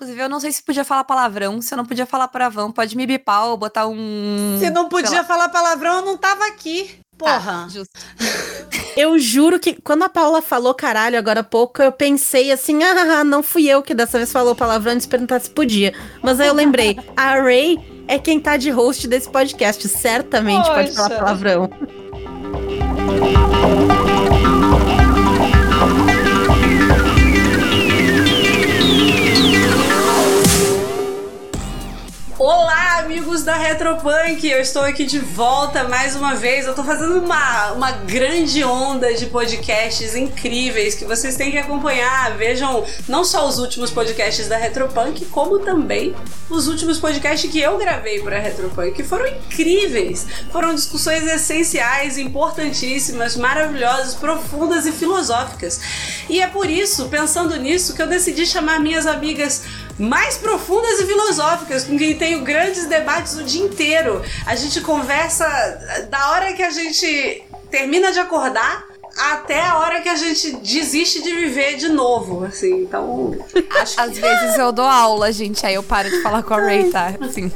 Inclusive, eu não sei se podia falar palavrão. Se eu não podia falar palavrão, pode me bipar ou botar um. Se não podia falar palavrão, eu não tava aqui. Porra. Ah, justo. Eu juro que quando a Paula falou caralho agora há pouco, eu pensei assim, ah, não fui eu que dessa vez falou palavrão antes de perguntar se podia. Mas aí eu lembrei, a Ray é quem tá de host desse podcast, certamente pode falar Poxa. palavrão. Olá, amigos da Retropunk! Eu estou aqui de volta mais uma vez. Eu tô fazendo uma, uma grande onda de podcasts incríveis que vocês têm que acompanhar. Vejam não só os últimos podcasts da Retropunk, como também os últimos podcasts que eu gravei para a Retropunk, que foram incríveis. Foram discussões essenciais, importantíssimas, maravilhosas, profundas e filosóficas. E é por isso, pensando nisso, que eu decidi chamar minhas amigas mais profundas e filosóficas, com quem tenho grandes debates o dia inteiro. A gente conversa da hora que a gente termina de acordar até a hora que a gente desiste de viver de novo, assim. Então, acho que Às vezes eu dou aula, gente, aí eu paro de falar com a Ray, tá? Assim.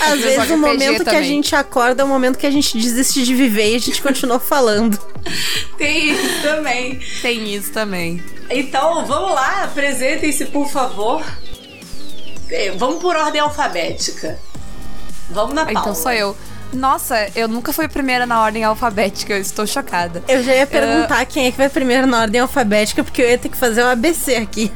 Às vezes o momento que a gente acorda é o momento que a gente desiste de viver e a gente continua falando. tem isso também. Tem isso também. Então, vamos lá, apresentem-se, por favor. Eh, Vamos por ordem alfabética. Vamos na Ah, Paula. Então sou eu. Nossa, eu nunca fui primeira na ordem alfabética, eu estou chocada. Eu já ia perguntar quem é que vai primeiro na ordem alfabética, porque eu ia ter que fazer o ABC aqui.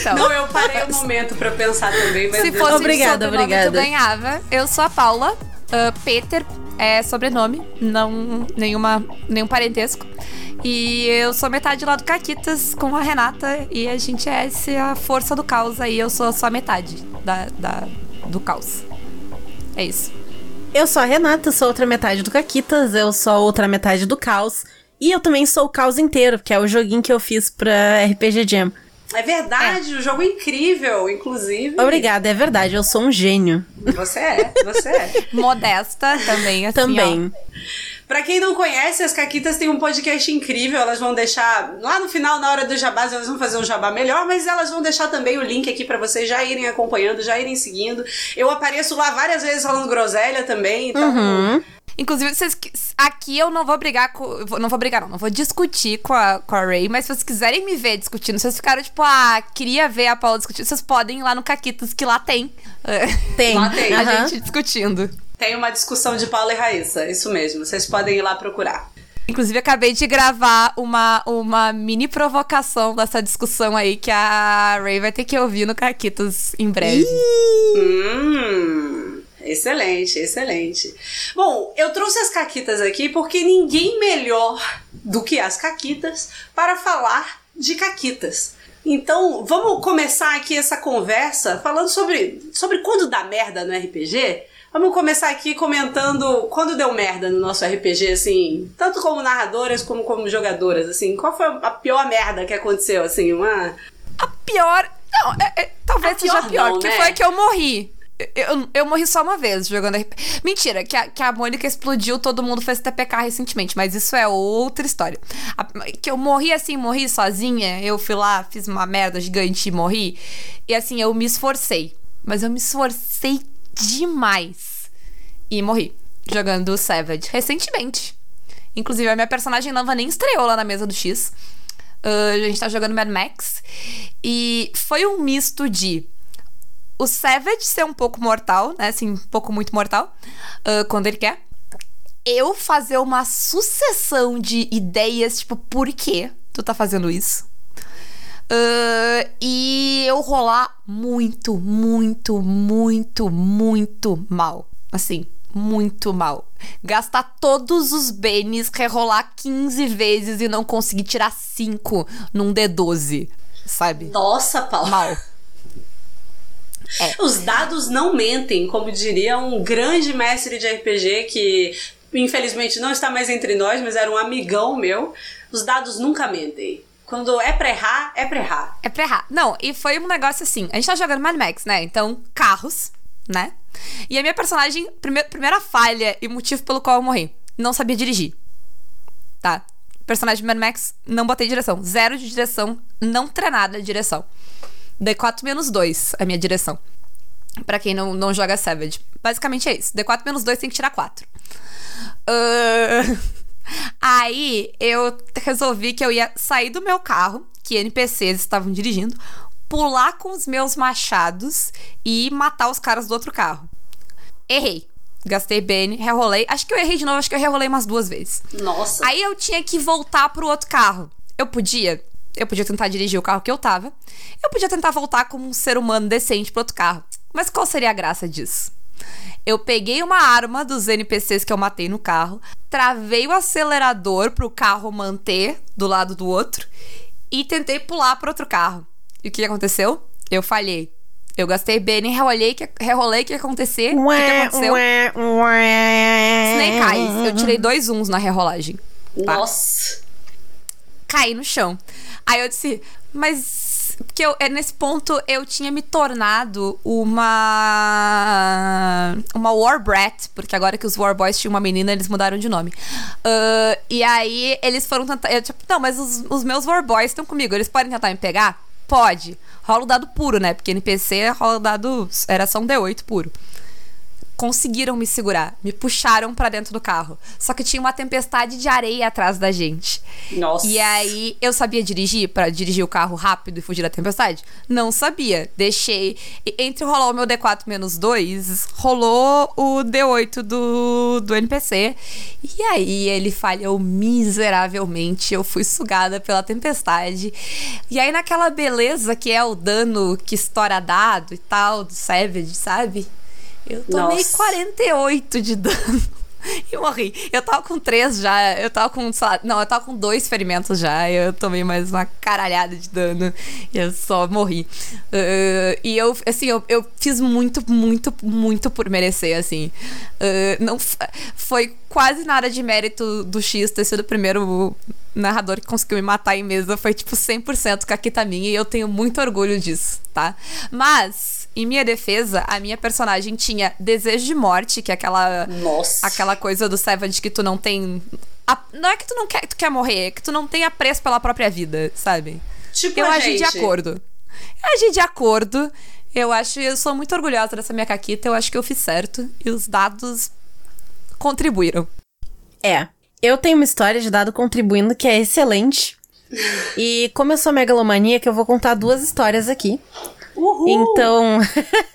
Então, Não, eu parei um momento pra pensar também, mas se Deus fosse Obrigada, obrigada. tu ganhava. Eu sou a Paula. ah, Peter é sobrenome, não nenhuma, nenhum parentesco. E eu sou metade lá do Caquitas com a Renata. E a gente é essa força do caos aí. Eu sou só a metade da, da- do caos. É isso. Eu sou a Renata, sou outra metade do Caquitas, eu sou a outra metade do Caos. E eu também sou o Caos inteiro, que é o joguinho que eu fiz pra RPG Jam. É verdade, o jogo é incrível, inclusive. Obrigada, é verdade, eu sou um gênio. Você é, você é. Modesta também, assim, Também. Pra quem não conhece, as Caquitas têm um podcast incrível. Elas vão deixar lá no final, na hora do jabás, elas vão fazer um jabá melhor, mas elas vão deixar também o link aqui pra vocês já irem acompanhando, já irem seguindo. Eu apareço lá várias vezes falando groselha também, então. Uhum. Inclusive, vocês, aqui eu não vou brigar com. Não vou brigar, não. Não vou discutir com a, com a Ray, mas se vocês quiserem me ver discutindo, se vocês ficaram tipo, ah, queria ver a Paula discutindo, vocês podem ir lá no Caquitas, que lá tem. eh, Tem. Lá tem. a Aham. gente discutindo. Tem uma discussão de Paula e Raíssa, isso mesmo. Vocês podem ir lá procurar. Inclusive, acabei de gravar uma, uma mini provocação dessa discussão aí que a Ray vai ter que ouvir no Caquitas em breve. Hum, excelente, excelente. Bom, eu trouxe as caquitas aqui porque ninguém melhor do que as caquitas para falar de caquitas. Então, vamos começar aqui essa conversa falando sobre, sobre quando dá merda no RPG. Vamos começar aqui comentando quando deu merda no nosso RPG, assim, tanto como narradoras como como jogadoras, assim. Qual foi a pior merda que aconteceu, assim, uma... A pior. Não, é- é- talvez A seja pior a pior, não, que né? foi a que eu morri. Eu, eu, morri só uma vez jogando RP. Mentira, que a, que a Mônica explodiu, todo mundo fez TPK recentemente, mas isso é outra história. A- que eu morri assim, morri sozinha, eu fui lá, fiz uma merda gigante e morri. E assim, eu me esforcei. Mas eu me esforcei demais. E morri. Jogando Savage recentemente. Inclusive, a minha personagem nova nem estreou lá na mesa do X. Ah, a gente tá jogando Mad Max. E foi um misto de o Savage ser um pouco mortal, né? Assim, um pouco muito mortal, ah, quando ele quer. Eu fazer uma sucessão de ideias, tipo, por que tu tá fazendo isso? Ah, e eu rolar muito, muito, muito, muito mal. Assim, muito mal. Gastar todos os benes, rerolar 15 vezes e não conseguir tirar 5 num D12, sabe? Nossa, Paula. Mal. Os dados não mentem, como diria um grande mestre de RPG que infelizmente não está mais entre nós, mas era um amigão meu. Os dados nunca mentem. Quando é pra errar, é pra errar. É pra errar. Não, e foi um negócio assim. A gente tá jogando Mad Max, né? Então, carros, né? E a minha personagem, prime primeira falha e motivo pelo qual eu morri, não sabia dirigir. Tá? Personagem de Mad Max, não botei direção. Zero de direção, não treinada de direção. D4 menos 2, a minha direção. Pra quem não, não joga Savage. Basicamente é isso. D4 menos 2 tem que tirar 4. Uh... Aí eu resolvi que eu ia sair do meu carro, que NPCs estavam dirigindo, pular com os meus machados e matar os caras do outro carro. Errei. Gastei bem, rerolei. Acho que eu errei de novo, acho que eu rerolei umas duas vezes. Nossa. Aí eu tinha que voltar pro outro carro. Eu podia. Eu podia tentar dirigir o carro que eu tava. Eu podia tentar voltar como um ser humano decente pro outro carro. Mas qual seria a graça disso? Eu peguei uma arma dos NPCs que eu matei no carro, travei o acelerador pro carro manter do lado do outro e tentei pular pro outro carro. E o que aconteceu? Eu falhei. Eu gastei bem, rerolei, que, rerolei, o que ia acontecer? O que, que aconteceu? Snake Eyes. Eu tirei dois uns na rerolagem. Tá? Nossa. Caí no chão. Aí eu disse, mas porque eu, é, nesse ponto eu tinha me tornado uma. Uma War porque agora que os War Boys tinham uma menina, eles mudaram de nome. Uh, e aí eles foram tentar. Eu, tipo, não, mas os, os meus War Boys estão comigo, eles podem tentar me pegar? Pode. Rola o dado puro, né? Porque NPC rola o dado. Era só um D8 puro conseguiram me segurar, me puxaram para dentro do carro. Só que tinha uma tempestade de areia atrás da gente. Nossa. E aí, eu sabia dirigir para dirigir o carro rápido e fugir da tempestade? Não sabia. Deixei. Entre rolar o meu D4 menos 2, rolou o D8 do, do NPC. E aí, ele falhou miseravelmente. Eu fui sugada pela tempestade. E aí, naquela beleza que é o dano que estoura dado e tal, do Savage, sabe? Eu tomei Nossa. 48 de dano. E morri. Eu tava com três já. Eu tava com, lá, não, eu tava com dois ferimentos já. Eu tomei mais uma caralhada de dano. E eu só morri. Uh, e eu, assim, eu, eu fiz muito, muito, muito por merecer, assim. Uh, não Foi quase nada de mérito do X ter sido o primeiro narrador que conseguiu me matar em mesa. Foi, tipo, 100% caqueta minha. E eu tenho muito orgulho disso, tá? Mas em minha defesa, a minha personagem tinha desejo de morte, que é aquela. Nossa. Aquela coisa do Savage que tu não tem. A, não é que tu não quer, tu quer morrer, é que tu não tem apreço pela própria vida, sabe? Tipo, eu agi gente. de acordo. Eu agi de acordo. Eu acho, eu sou muito orgulhosa dessa minha caquita, eu acho que eu fiz certo. E os dados contribuíram. É. Eu tenho uma história de dado contribuindo que é excelente. e como eu sou megalomaníaca, eu vou contar duas histórias aqui. Uhul. Então,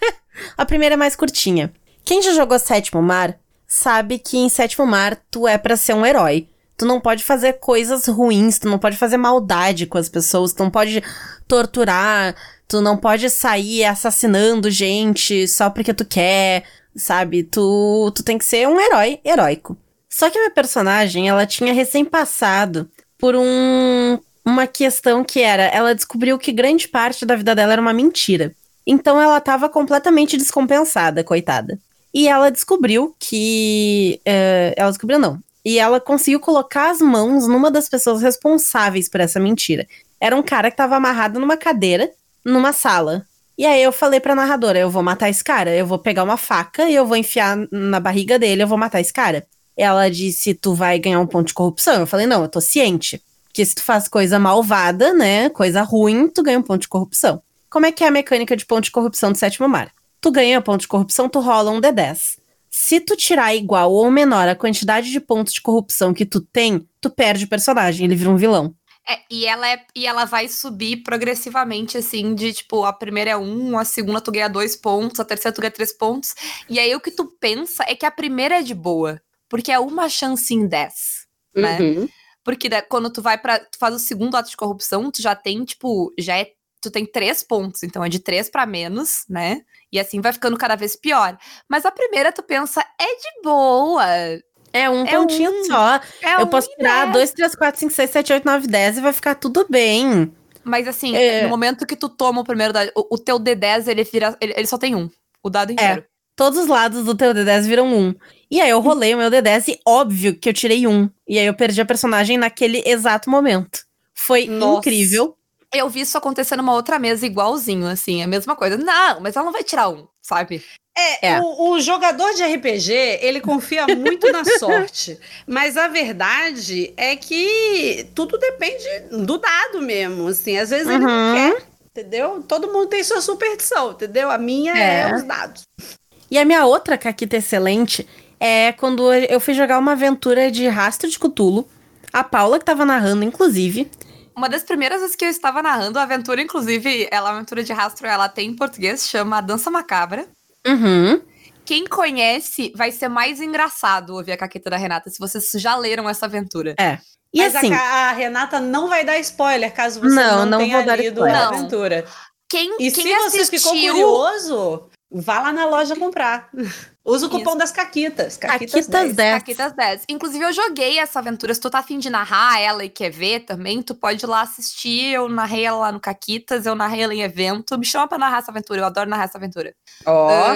a primeira é mais curtinha. Quem já jogou Sétimo Mar sabe que em Sétimo Mar tu é para ser um herói. Tu não pode fazer coisas ruins, tu não pode fazer maldade com as pessoas, tu não pode torturar, tu não pode sair assassinando gente só porque tu quer, sabe? Tu, tu tem que ser um herói heróico. Só que a minha personagem, ela tinha recém passado por um uma questão que era, ela descobriu que grande parte da vida dela era uma mentira. Então ela estava completamente descompensada, coitada. E ela descobriu que. Uh, ela descobriu não. E ela conseguiu colocar as mãos numa das pessoas responsáveis por essa mentira. Era um cara que estava amarrado numa cadeira, numa sala. E aí eu falei pra narradora: eu vou matar esse cara, eu vou pegar uma faca e eu vou enfiar na barriga dele, eu vou matar esse cara. Ela disse: tu vai ganhar um ponto de corrupção. Eu falei: não, eu tô ciente. Porque se tu faz coisa malvada, né, coisa ruim, tu ganha um ponto de corrupção. Como é que é a mecânica de ponto de corrupção do sétimo mar? Tu ganha ponto de corrupção, tu rola um D10. Se tu tirar igual ou menor a quantidade de pontos de corrupção que tu tem, tu perde o personagem, ele vira um vilão. É, e ela, é, e ela vai subir progressivamente, assim, de tipo, a primeira é um, a segunda tu ganha dois pontos, a terceira tu ganha três pontos. E aí o que tu pensa é que a primeira é de boa, porque é uma chance em dez, né? Uhum. Porque né, quando tu vai para tu faz o segundo ato de corrupção, tu já tem, tipo, já é. Tu tem três pontos, então é de três para menos, né? E assim vai ficando cada vez pior. Mas a primeira tu pensa, é de boa. É um é pontinho um, só. É eu um posso tirar 2, 3, 4, 5, 6, 7, 8, 9, 10 e vai ficar tudo bem. Mas assim, é. no momento que tu toma o primeiro dado, o, o teu D10, ele, vira, ele, ele, só tem um. O dado inteiro. Todos os lados do teu D10 viram um. E aí eu rolei o meu D10 e óbvio que eu tirei um. E aí eu perdi a personagem naquele exato momento. Foi Nossa. incrível. Eu vi isso acontecer numa outra mesa igualzinho, assim, a mesma coisa. Não, mas ela não vai tirar um, sabe? É, é. O, o, jogador de RPG, ele confia muito na sorte. Mas a verdade é que tudo depende do dado mesmo, assim. Às vezes ele uhum. não quer entendeu? Todo mundo tem sua superstição, entendeu? A minha é, É. os dados. E a minha outra caquita excelente é quando eu fui jogar uma aventura de rastro de Cutulo. A Paula, que tava narrando, inclusive. Uma das primeiras vezes que eu estava narrando a aventura, inclusive, ela, a aventura de rastro, ela tem em português, chama Dança Macabra. Uhum. Quem conhece vai ser mais engraçado ouvir a caqueta da Renata, se vocês já leram essa aventura. E Mas a assim, Ca- a, Renata não vai dar spoiler caso você Não, não, não tenha vou dar lido spoiler. a Não. aventura. Quem, E quem se você ficou assistiu- curioso, vá lá na loja comprar. Usa o cupom Isso. das caquitas. Caquitas, Caquitas 10. 10. Caquitas 10. Inclusive, eu joguei essa aventura. Se tu tá afim de narrar ela e quer ver também, tu pode ir lá assistir. Eu narrei ela lá no Caquitas, eu narrei ela em evento. Me chama pra narrar essa aventura, eu adoro narrar essa aventura. Ó, Ah,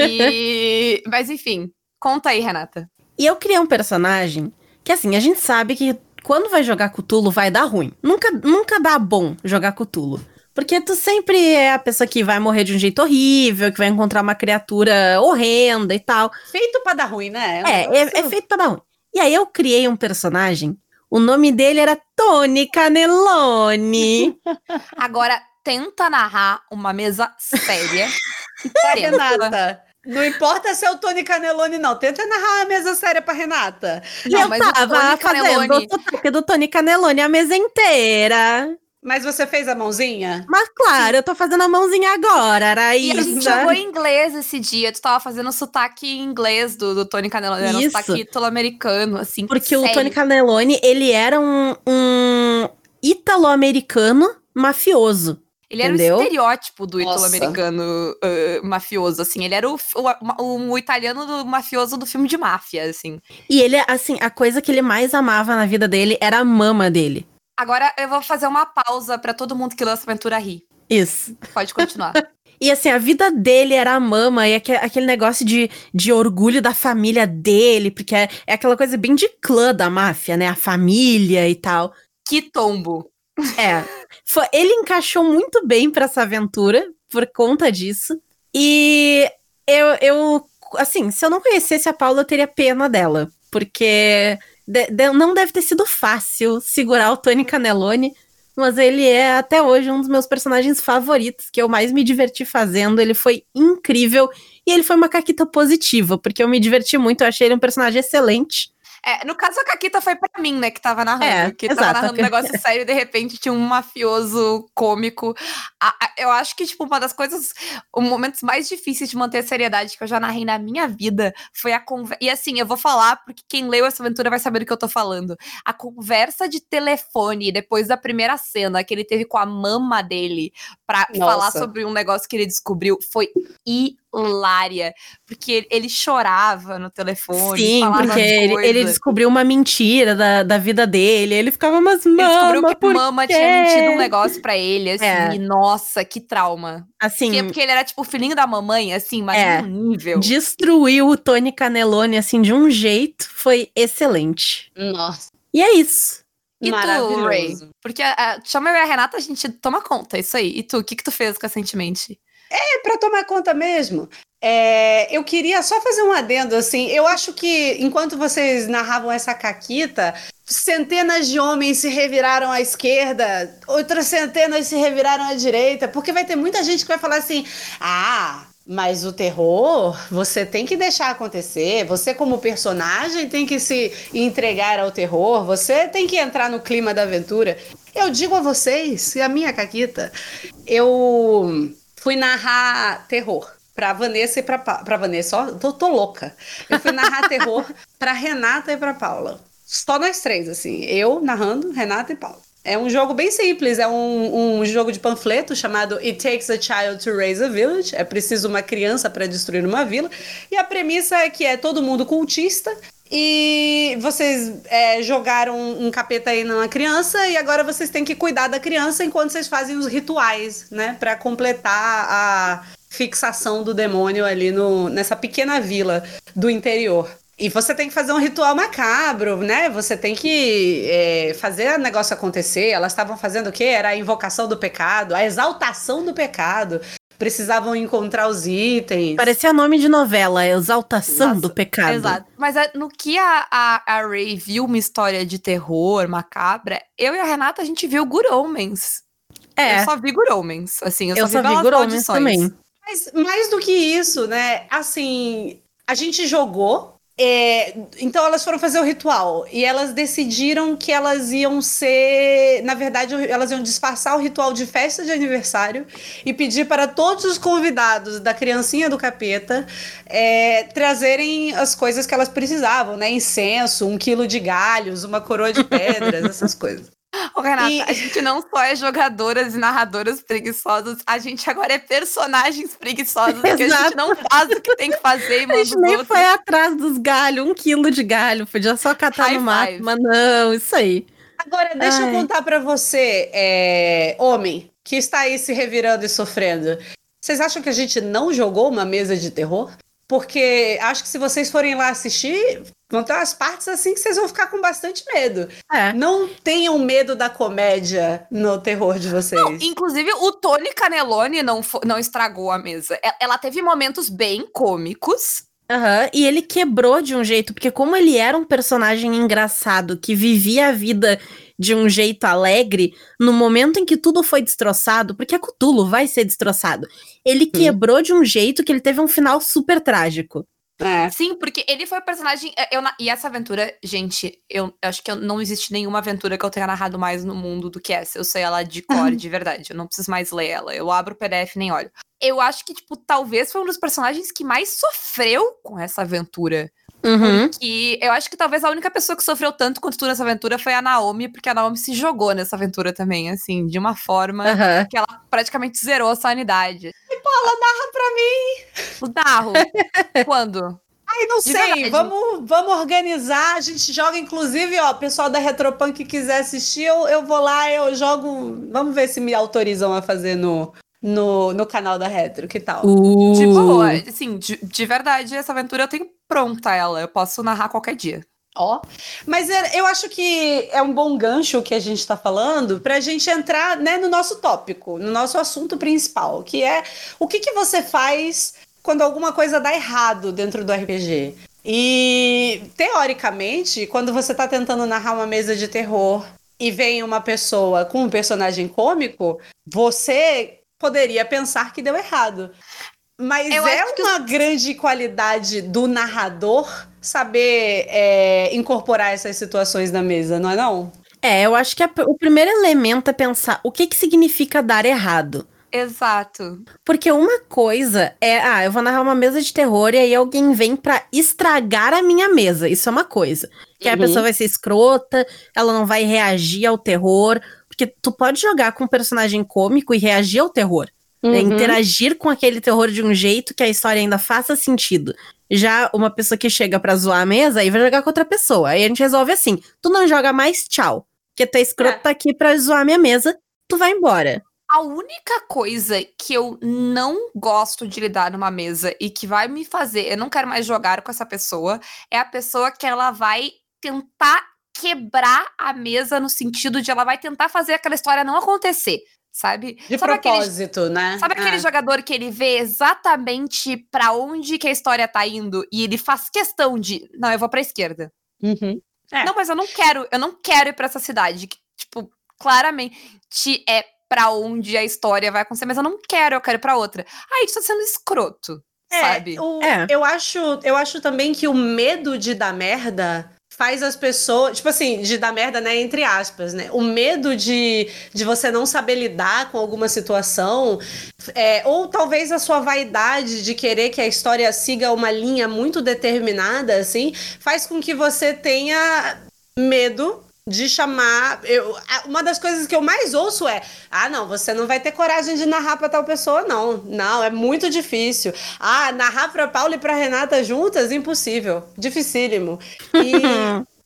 e... Mas enfim, conta aí, Renata. E eu criei um personagem que, assim, a gente sabe que quando vai jogar Cutulo vai dar ruim. Nunca, nunca dá bom jogar Cutulo. Porque tu sempre é a pessoa que vai morrer de um jeito horrível, que vai encontrar uma criatura horrenda e tal. feito pra dar ruim, né? É, é, é feito pra dar ruim. E aí eu criei um personagem, o nome dele era Tony Canelone. Agora, tenta narrar uma mesa séria. Tenta. Renata. Não importa se é o Tony Canelone, não. Tenta narrar a mesa séria pra Renata. e Não, eu mas o tava Tony fazendo Canelone- o sotaque do Tony Canelone a mesa inteira. Mas você fez a mãozinha? Mas claro, eu tô fazendo a mãozinha agora, era E a gente jogou em inglês esse dia. Tu tava fazendo o sotaque em inglês do, do Tony Canelone. Era um Isso. sotaque italo-americano, assim. Porque o sério. Tony Canelone, ele era um, um ítalo-americano mafioso. Ele era Entendeu? o estereótipo do italo-americano ah, mafioso, assim. Ele era o, o, o italiano do mafioso do filme de máfia, assim. E ele, assim, a coisa que ele mais amava na vida dele era a mama dele. Agora eu vou fazer uma pausa pra todo mundo que lança aventura rir. Isso. Pode continuar. E assim, a vida dele era a mama, e aque- aquele negócio de, de orgulho da família dele, porque é, é aquela coisa bem de clã da máfia, né? A família e tal. que tombo. É. Foi, ele encaixou muito bem pra essa aventura por conta disso. E eu, eu, assim, se eu não conhecesse a Paula, eu teria pena dela. Porque de- de- não deve ter sido fácil segurar o Tony Canelone. Mas ele é até hoje um dos meus personagens favoritos, que eu mais me diverti fazendo. Ele foi incrível. E ele foi uma caquita positiva, porque eu me diverti muito. Eu achei ele um personagem excelente. É, no caso, a Caquita foi pra mim, né, que tava narrando. É, que tava exato. narrando um negócio sério e de repente tinha um mafioso cômico. A- a- eu acho que, tipo, uma das coisas, os momentos mais difíceis de manter a seriedade que eu já narrei na minha vida foi a conversa. E assim, eu vou falar, porque quem leu essa aventura vai saber do que eu tô falando. A conversa de telefone depois da primeira cena que ele teve com a mama dele pra Nossa. falar sobre um negócio que ele descobriu foi hilária. Porque ele- ele chorava no telefone. Sim, falava porque ele, ele descobriu uma mentira da, da vida dele. Ele ficava, mas Ele descobriu mama, que mama quê?" tinha mentido um negócio pra ele, assim, É. e nossa, que trauma. Assim, Porque, porque ele era tipo o filhinho da mamãe, assim, mas É. num nível. destruiu o Tony Canelone, assim, de um jeito. Foi excelente. Nossa, E é isso. E tu, maravilhoso. Ray? Porque ah, chama eu e a Renata, a gente toma conta, isso aí. E tu, o que que tu fez recentemente? É pra tomar conta mesmo. É, eu queria só fazer um adendo assim. Eu acho que enquanto vocês narravam essa caquita, centenas de homens se reviraram à esquerda, outras centenas se reviraram à direita, porque vai ter muita gente que vai falar assim: ah. Mas o terror, você tem que deixar acontecer. Você, como personagem, tem que se entregar ao terror. Você tem que entrar no clima da aventura. Eu digo a vocês, e a minha caquita, eu fui narrar terror pra Vanessa e pra, Pa- pra Vanessa. Ó, tô, tô louca. Eu fui narrar terror pra Renata e pra Paula. Só nós três, assim. Eu narrando, Renata e Paula. É um jogo bem simples, é um, um jogo de panfleto chamado It Takes a Child to Raise a Village. É preciso uma criança para destruir uma vila. E a premissa é que é todo mundo cultista. E vocês é, jogaram um capeta aí numa criança e agora vocês têm que cuidar da criança enquanto vocês fazem os rituais, né? Pra completar a fixação do demônio ali no, nessa pequena vila do interior. E você tem que fazer um ritual macabro, né? Você tem que é, fazer o negócio acontecer. Elas estavam fazendo o quê? Era a invocação do pecado, a exaltação do pecado. Precisavam encontrar os itens. Parecia nome de novela, Exaltação Nossa, do Pecado. Exato. Mas é, no que a, a, a Ray viu uma história de terror macabra, eu e a Renata, a gente viu Good Omens. É. Eu só vi Guromens, assim, eu, Eu só só vi vi Guromens também. Mas mais do que isso, né? Assim, a gente jogou. É, então elas foram fazer o ritual e elas decidiram que elas iam ser, na verdade, elas iam disfarçar o ritual de festa de aniversário e pedir para todos os convidados da criancinha do capeta é, trazerem as coisas que elas precisavam, né? Incenso, um quilo de galhos, uma coroa de pedras, essas coisas. Ô, Renata, E- a gente não só é jogadoras e narradoras preguiçosas, a gente agora é personagens preguiçosos, porque a gente não faz o que tem que fazer e A gente nem outros. foi atrás dos galhos, um quilo de galho. Podia só catar High no mato, five. mas não, isso aí. Agora, deixa Ai. eu contar pra você, é, homem, que está aí se revirando e sofrendo. Vocês acham que a gente não jogou uma mesa de terror? Porque acho que se vocês forem lá assistir, vão ter umas partes assim que vocês vão ficar com bastante medo. É. Não tenham medo da comédia no terror de vocês. Não, inclusive, o Tony Canelone não, não estragou a mesa. Ela teve momentos bem cômicos. Aham, e ele quebrou de um jeito, porque como ele era um personagem engraçado que vivia a vida de um jeito alegre, no momento em que tudo foi destroçado, porque a Cthulhu vai ser destroçado, ele quebrou de um jeito que ele teve um final super trágico. É. Sim, porque ele foi o personagem. é, Eu, e essa aventura, gente, eu, eu acho que eu- não existe nenhuma aventura que eu tenha narrado mais no mundo do que essa. Eu sei ela de cor, de verdade. Eu não preciso mais ler ela. Eu abro o PDF e nem olho. Eu acho que, tipo, talvez foi um dos personagens que mais sofreu com essa aventura. Uhum. Que eu acho que talvez a única pessoa que sofreu tanto quanto tu nessa aventura foi a Naomi, porque a Naomi se jogou nessa aventura também, assim, de uma forma Aham. que ela praticamente zerou a sanidade. Paula, narra pra mim. O Darro, quando? Ai, não De sei. verdade. Vamos, vamos organizar. A gente joga, inclusive, ó, pessoal da Retropunk que quiser assistir, eu, eu vou lá, eu jogo. Vamos ver se me autorizam a fazer no, no, no canal da Retro. Que tal? Uh. Tipo, assim, de, de verdade, essa aventura eu tenho pronta ela. Eu posso narrar qualquer dia. Ó. Mas é- eu acho que é um bom gancho que a gente está falando para a gente entrar né, no nosso tópico, no nosso assunto principal, que é o que, que você faz quando alguma coisa dá errado dentro do RPG. E, teoricamente, quando você está tentando narrar uma mesa de terror e vem uma pessoa com um personagem cômico, você poderia pensar que deu errado. Mas Eu é acho que uma grande qualidade do narrador saber é, incorporar essas situações na mesa, não é não? É, eu acho que a- o primeiro elemento é pensar o que, que significa dar errado. Exato. Porque uma coisa é, ah, eu vou narrar uma mesa de terror e aí alguém vem pra estragar a minha mesa. Isso é uma coisa. Que a Uhum. pessoa vai ser escrota, ela não vai reagir ao terror. Porque tu pode jogar com um personagem cômico e reagir ao terror. né? Uhum. Interagir com aquele terror de um jeito que a história ainda faça sentido. Já uma pessoa que chega pra zoar a mesa, aí vai jogar com outra pessoa. Aí a gente resolve assim: tu não joga mais, tchau. Porque tu é escroto É. tá aqui pra zoar minha mesa, tu vai embora. A única coisa que eu não gosto de lidar numa mesa e que vai me fazer, eu não quero mais jogar com essa pessoa, é a pessoa que ela vai tentar quebrar a mesa no sentido de ela vai tentar fazer aquela história não acontecer, sabe? De sabe aquele, propósito, né? sabe aquele Ah. jogador que ele vê exatamente pra onde que a história tá indo e ele faz questão de, não, eu vou pra esquerda. Uhum. É. Não, mas eu não quero, eu não quero ir pra essa cidade. Que, tipo, claramente é pra onde a história vai acontecer, mas eu não quero, eu quero ir pra outra. Aí tu tá sendo escroto, É, sabe? o- É. Eu, acho, eu acho também que o medo de dar merda faz as pessoas. Tipo assim, de dar merda, né? Entre aspas, né? O medo de, de você não saber lidar com alguma situação. é, ou talvez a sua vaidade de querer que a história siga uma linha muito determinada, assim, faz com que você tenha medo de chamar. Eu, uma das coisas que eu mais ouço é: ah, não, você não vai ter coragem de narrar pra tal pessoa, não. Não, é muito difícil. Ah, narrar pra Paula e pra Renata juntas? Impossível. Dificílimo. E.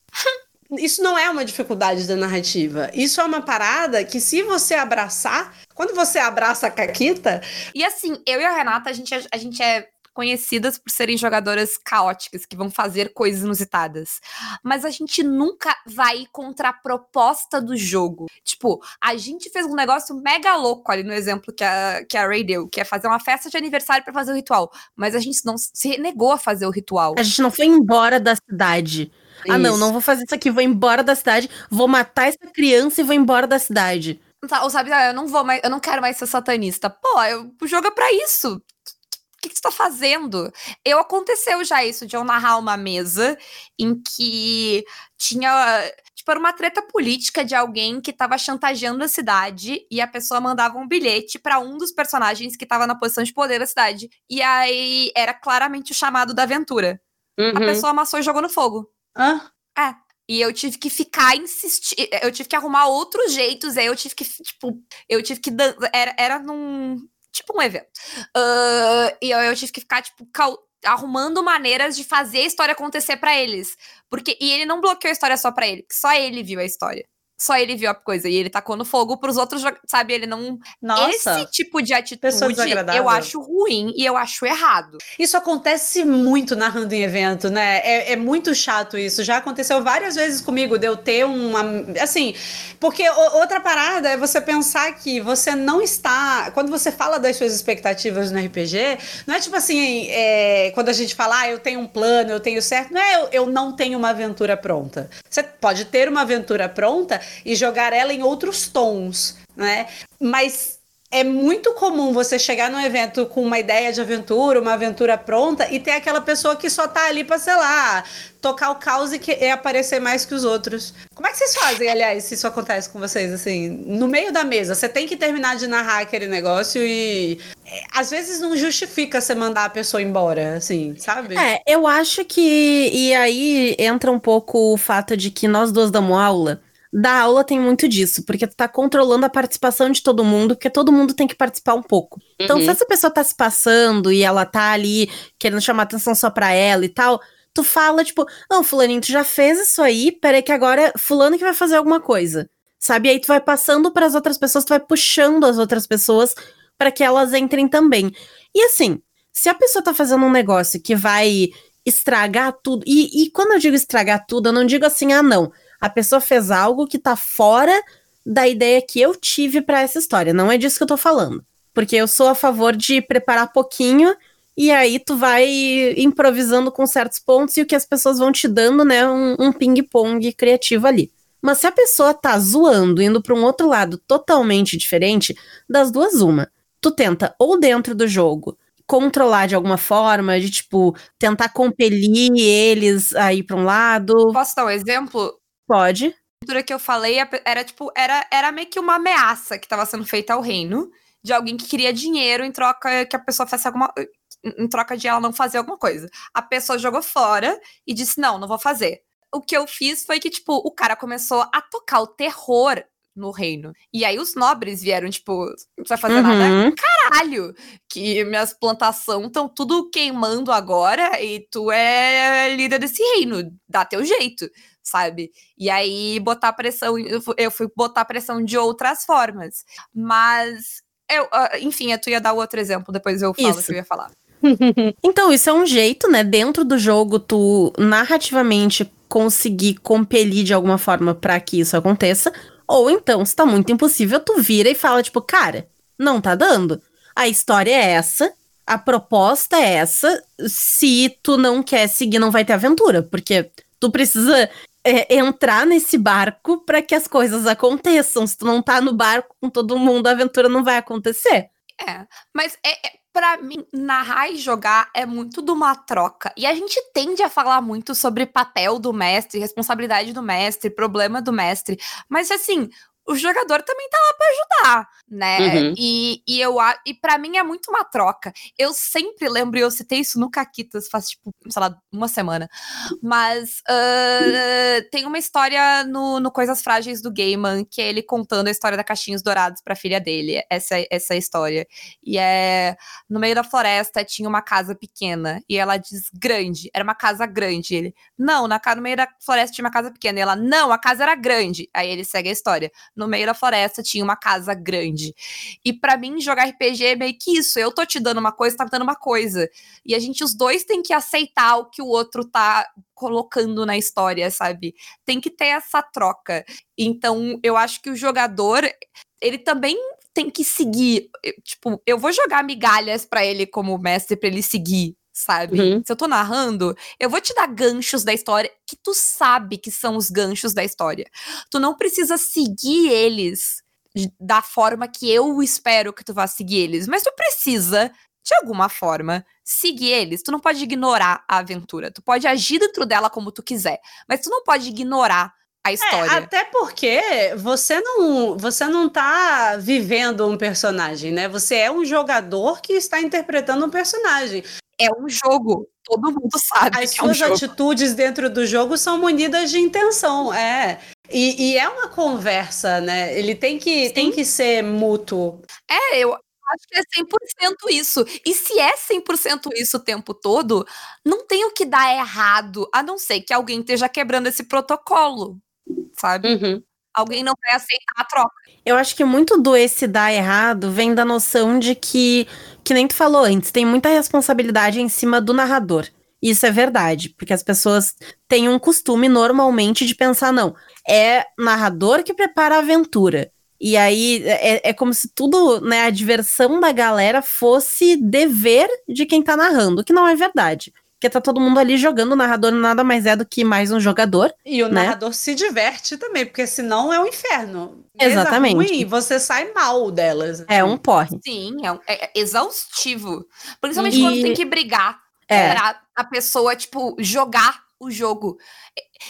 Isso não é uma dificuldade da narrativa. Isso é uma parada que, se você abraçar, quando você abraça a Caquita, E assim, eu e a Renata, a gente, é, a gente é conhecidas por serem jogadoras caóticas, que vão fazer coisas inusitadas. Mas a gente nunca vai contra a proposta do jogo. Tipo, a gente fez um negócio mega louco ali no exemplo que a, que a Ray deu, que é fazer uma festa de aniversário pra fazer o ritual. Mas a gente não se negou a fazer o ritual. A gente não foi embora da cidade. Ah, não, Isso. não vou fazer isso aqui, vou embora da cidade, vou matar essa criança e vou embora da cidade. Tá, ou sabe, ah, eu não vou mais, eu não quero mais ser satanista. Pô, eu, o jogo é pra isso. O que, que você tá fazendo? Eu aconteceu já isso, de eu narrar uma mesa em que tinha. Tipo, era uma treta política de alguém que tava chantageando a cidade e a pessoa mandava um bilhete para um dos personagens que tava na posição de poder da cidade. E aí era claramente o chamado da aventura. Uhum. A pessoa amassou e jogou no fogo. Hã? É. E eu tive que ficar insistir. Eu tive que arrumar outros jeitos. Aí eu tive que, tipo, eu tive que. Era, era num. Tipo um evento. Ah, e eu, eu tive que ficar, tipo, arrumando maneiras de fazer a história acontecer pra eles. Porque. E ele não bloqueou a história só pra ele. Só ele viu a história. Só ele viu a coisa. E ele tacou no fogo pros outros, sabe? Ele não. Nossa. Esse tipo de atitude eu acho ruim e eu acho errado. Isso acontece muito narrando em evento, né? É, é muito chato isso. Já aconteceu várias vezes comigo de eu ter uma. Assim, porque outra parada é você pensar que você não está. Quando você fala das suas expectativas no RPG, não é tipo assim, é, quando a gente fala, ah, eu tenho um plano, eu tenho certo. Não é eu, eu não tenho uma aventura pronta. Você pode ter uma aventura pronta e jogar ela em outros tons, né? Mas é muito comum você chegar num evento com uma ideia de aventura, uma aventura pronta, e ter aquela pessoa que só tá ali pra, sei lá, tocar o caos e, que, e aparecer mais que os outros. Como é que vocês fazem, aliás, se isso acontece com vocês, assim, no meio da mesa? Você tem que terminar de narrar aquele negócio e. é, às vezes não justifica você mandar a pessoa embora, assim, sabe? É, eu acho que. E aí entra um pouco o fato de que nós duas damos aula. Da aula tem muito disso, porque tu tá controlando a participação de todo mundo, porque todo mundo tem que participar um pouco. Então, Uhum. se essa pessoa tá se passando e ela tá ali querendo chamar atenção só pra ela e tal, tu fala, tipo, não, fulaninho, tu já fez isso aí, peraí que agora é fulano que vai fazer alguma coisa. Sabe? E aí tu vai passando pras outras pessoas, tu vai puxando as outras pessoas pra que elas entrem também. E assim, se a pessoa tá fazendo um negócio que vai estragar tudo, e, e quando eu digo estragar tudo, eu não digo assim, ah, não. A pessoa fez algo que tá fora da ideia que eu tive pra essa história. Não é disso que eu tô falando. Porque eu sou a favor de preparar pouquinho e aí tu vai improvisando com certos pontos e o que as pessoas vão te dando, né, um, um ping-pong criativo ali. Mas se a pessoa tá zoando, indo pra um outro lado totalmente diferente, das duas uma. Tu tenta ou dentro do jogo controlar de alguma forma, de tipo, tentar compelir eles a ir pra um lado. Posso dar um exemplo? Pode. A que eu falei era tipo, era, era meio que uma ameaça que estava sendo feita ao reino de alguém que queria dinheiro em troca que a pessoa fizesse alguma em troca de ela não fazer alguma coisa. A pessoa jogou fora e disse: "Não, não vou fazer". O que eu fiz foi que tipo, o cara começou a tocar o terror no reino. E aí os nobres vieram tipo, não vai fazer nada Uhum. caralho, que minhas plantações estão tudo queimando agora e tu é líder desse reino, dá teu jeito, sabe? E aí botar pressão, eu fu- eu fui botar pressão de outras formas. Mas, eu, ah, enfim, tu ia dar outro exemplo, depois eu falo o Isso. que eu ia falar. Então, isso é um jeito, né, dentro do jogo, tu narrativamente conseguir compelir de alguma forma pra que isso aconteça. Ou então, se tá muito impossível, tu vira e fala, tipo, cara, não tá dando. A história é essa, a proposta é essa. Se tu não quer seguir, não vai ter aventura, porque tu precisa é, entrar nesse barco pra que as coisas aconteçam. Se tu não tá no barco com todo mundo, a aventura não vai acontecer. É, mas é, é, para mim, narrar e jogar é muito de uma troca. E a gente tende a falar muito sobre papel do mestre, responsabilidade do mestre, problema do mestre. Mas assim, o jogador também tá lá pra ajudar, né? Uhum. E, e eu e para mim é muito uma troca. Eu sempre lembro, e eu citei isso no Caquitas faz, tipo, sei lá, uma semana. Mas ah, tem uma história no, no Coisas Frágeis do Gaiman, que é ele contando a história da Caixinhos Dourados pra filha dele. Essa, essa história. E é. No meio da floresta tinha uma casa pequena. E ela diz grande. Era uma casa grande. E ele. Não, na, no meio da floresta tinha uma casa pequena. E ela, não, a casa era grande. Aí ele segue a história. No meio da floresta tinha uma casa grande. E pra mim, jogar RPG é meio que isso. Eu tô te dando uma coisa, tá me dando uma coisa. E a gente, os dois, tem que aceitar o que o outro tá colocando na história, sabe? Tem que ter essa troca. Então, eu acho que o jogador, ele também tem que seguir. Tipo, eu vou jogar migalhas pra ele como mestre pra ele seguir. Sabe? Uhum. Se eu tô narrando, eu vou te dar ganchos da história que tu sabe que são os ganchos da história. Tu não precisa seguir eles da forma que eu espero que tu vá seguir eles, mas tu precisa de alguma forma, seguir eles. Tu não pode ignorar a aventura. Tu pode agir dentro dela como tu quiser, mas tu não pode ignorar a É, história. até porque você não, você não tá vivendo um personagem, né? Você é um jogador que está interpretando um personagem. É um jogo. Todo mundo sabe As que é um suas jogo. atitudes dentro do jogo são munidas de intenção, é. E, e é uma conversa, né? Ele tem que, tem que ser mútuo. É, eu acho que é 100% isso. E se é 100% isso o tempo todo, não tem o que dar errado, a não ser que alguém esteja quebrando esse protocolo, sabe? Uhum. Alguém não vai aceitar a troca. Eu acho que muito do esse dar errado vem da noção de que, que nem tu falou antes, tem muita responsabilidade em cima do narrador. Isso é verdade, porque as pessoas têm um costume normalmente de pensar, não, é narrador que prepara a aventura. E aí é, é como se tudo, né, a diversão da galera fosse dever de quem tá narrando, que não é verdade. Porque tá todo mundo ali jogando, o narrador nada mais é do que mais um jogador. E o Né? narrador se diverte também, porque senão é um inferno. Mesa Exatamente. ruim, você sai mal delas. É um porre. Sim, é, um- é- é exaustivo. Principalmente E- quando tem que brigar É. pra a pessoa, tipo, jogar o jogo.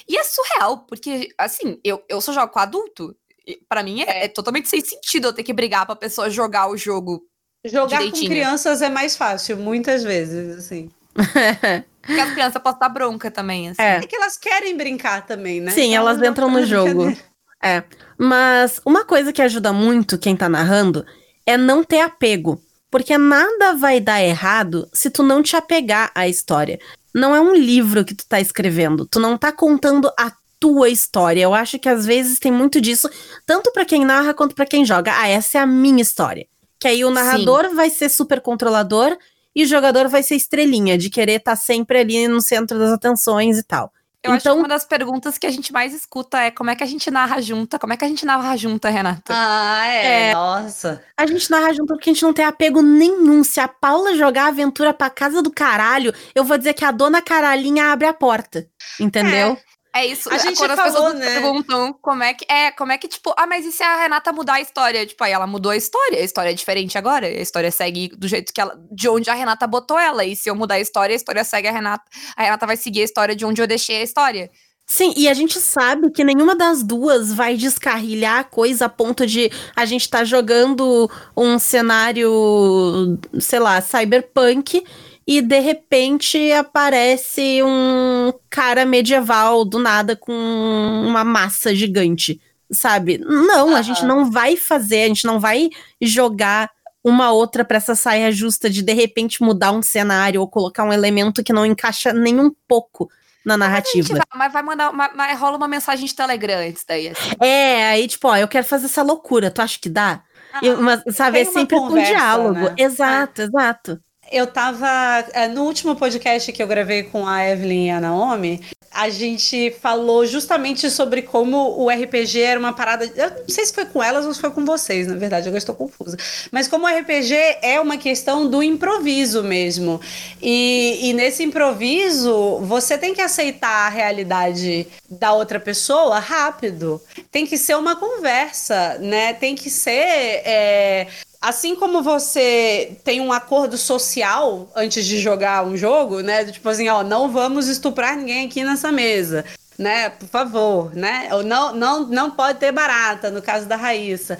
E é surreal, porque, assim, eu, eu só jogo com adulto. e Pra mim é, é totalmente sem sentido eu ter que brigar pra pessoa jogar o jogo. Jogar com direitinho. crianças é mais fácil, muitas vezes, assim. Porque as crianças podem dar bronca também, assim. É. É que elas querem brincar também, né? Sim, Então, elas não entram no jogo. É. Mas uma coisa que ajuda muito quem tá narrando é não ter apego. Porque nada vai dar errado se tu não te apegar à história. Não é um livro que tu tá escrevendo. Tu não tá contando a tua história. Eu acho que às vezes tem muito disso, tanto pra quem narra quanto pra quem joga. Ah, essa é a minha história. Que aí o narrador vai ser super controlador e o jogador vai ser estrelinha, de querer estar sempre ali no centro das atenções e tal. Eu acho que Então- uma das perguntas que a gente mais escuta é como é que a gente narra junta? Como é que a gente narra junta, Renata? Ah, é. É. Nossa. A gente narra junto porque a gente não tem apego nenhum. Se a Paula jogar a aventura pra casa do caralho, eu vou dizer que a dona Caralhinha abre a porta. Entendeu? É isso. A gente quando as falou, pessoas né? perguntam como é que é, como é que tipo, ah, mas e se a Renata mudar a história? Tipo, aí ela mudou a história, a história é diferente agora, a história segue do jeito que ela, de onde a Renata botou ela. E se eu mudar a história, a história segue a Renata, a Renata vai seguir a história de onde eu deixei a história. Sim, e a gente sabe que nenhuma das duas vai descarrilhar a coisa a ponto de a gente tá jogando um cenário, sei lá, cyberpunk. E de repente aparece um cara medieval do nada com uma massa gigante, sabe? Não, a gente não vai fazer, a gente não vai jogar uma outra pra essa saia justa de de repente mudar um cenário ou colocar um elemento que não encaixa nem um pouco na narrativa. vai- mas vai mandar, uma- mas rola uma mensagem de Telegram antes daí, assim. É, aí tipo, ó, eu quero fazer essa loucura, tu acha que dá? Eu- mas, sabe, é sempre conversa, com diálogo. né? Exato, exato. Eu tava. é, No último podcast que eu gravei com a Evelyn e a Naomi, a gente falou justamente sobre como o RPG era uma parada. Eu não sei se foi com elas ou se foi com vocês, na verdade, agora estou confusa. Mas como o RPG é uma questão do improviso mesmo. E, e nesse improviso, você tem que aceitar a realidade da outra pessoa rápido. Tem que ser uma conversa, né? Tem que ser. é, Assim como você tem um acordo social antes de jogar um jogo, né? Tipo assim, ó, não vamos estuprar ninguém aqui nessa mesa, né? Por favor, né? Ou não, não, não pode ter barata, no caso da Raíssa.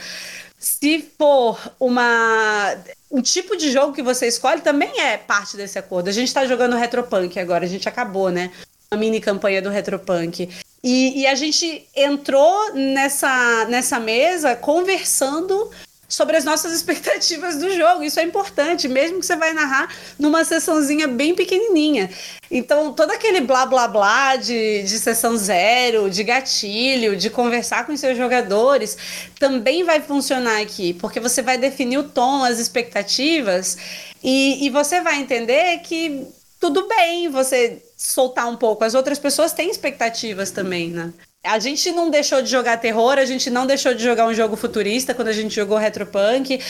Se for uma um tipo de jogo que você escolhe, também é parte desse acordo. A gente tá jogando Retropunk agora, a gente acabou, né? Uma mini campanha do Retropunk. E, e a gente entrou nessa, nessa mesa conversando sobre as nossas expectativas do jogo. Isso é importante, mesmo que você vai narrar numa sessãozinha bem pequenininha. Então, todo aquele blá blá blá de, de sessão zero, de gatilho, de conversar com seus jogadores, também vai funcionar aqui, porque você vai definir o tom, as expectativas, e, e você vai entender que tudo bem você soltar um pouco. As outras pessoas têm expectativas também, né? A gente não deixou de jogar terror, a gente não deixou de jogar um jogo futurista quando a gente jogou Retropunk.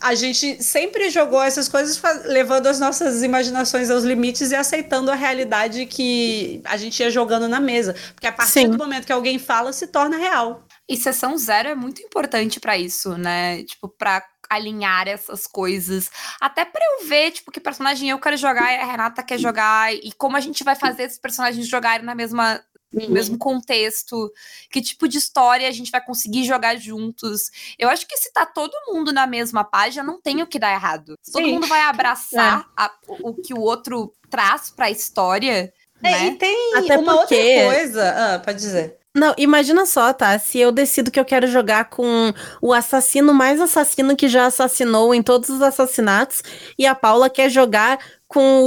A gente sempre jogou essas coisas levando as nossas imaginações aos limites e aceitando a realidade que a gente ia jogando na mesa. Porque a partir Sim. do momento que alguém fala, se torna real. E sessão zero é muito importante para isso, né? Tipo, pra alinhar essas coisas. Até para eu ver, tipo, que personagem eu quero jogar e a Renata quer jogar. E como a gente vai fazer esses personagens jogarem na mesma no uhum. mesmo contexto, que tipo de história a gente vai conseguir jogar juntos. Eu acho que se tá todo mundo na mesma página, não tem o que dar errado. Todo mundo vai abraçar é. a, o que o outro traz pra história. É, né? E tem Até uma porque... outra coisa. Ah, pode dizer. Não, imagina só, tá? Se eu decido que eu quero jogar com o assassino mais assassino que já assassinou em todos os assassinatos, e a Paula quer jogar com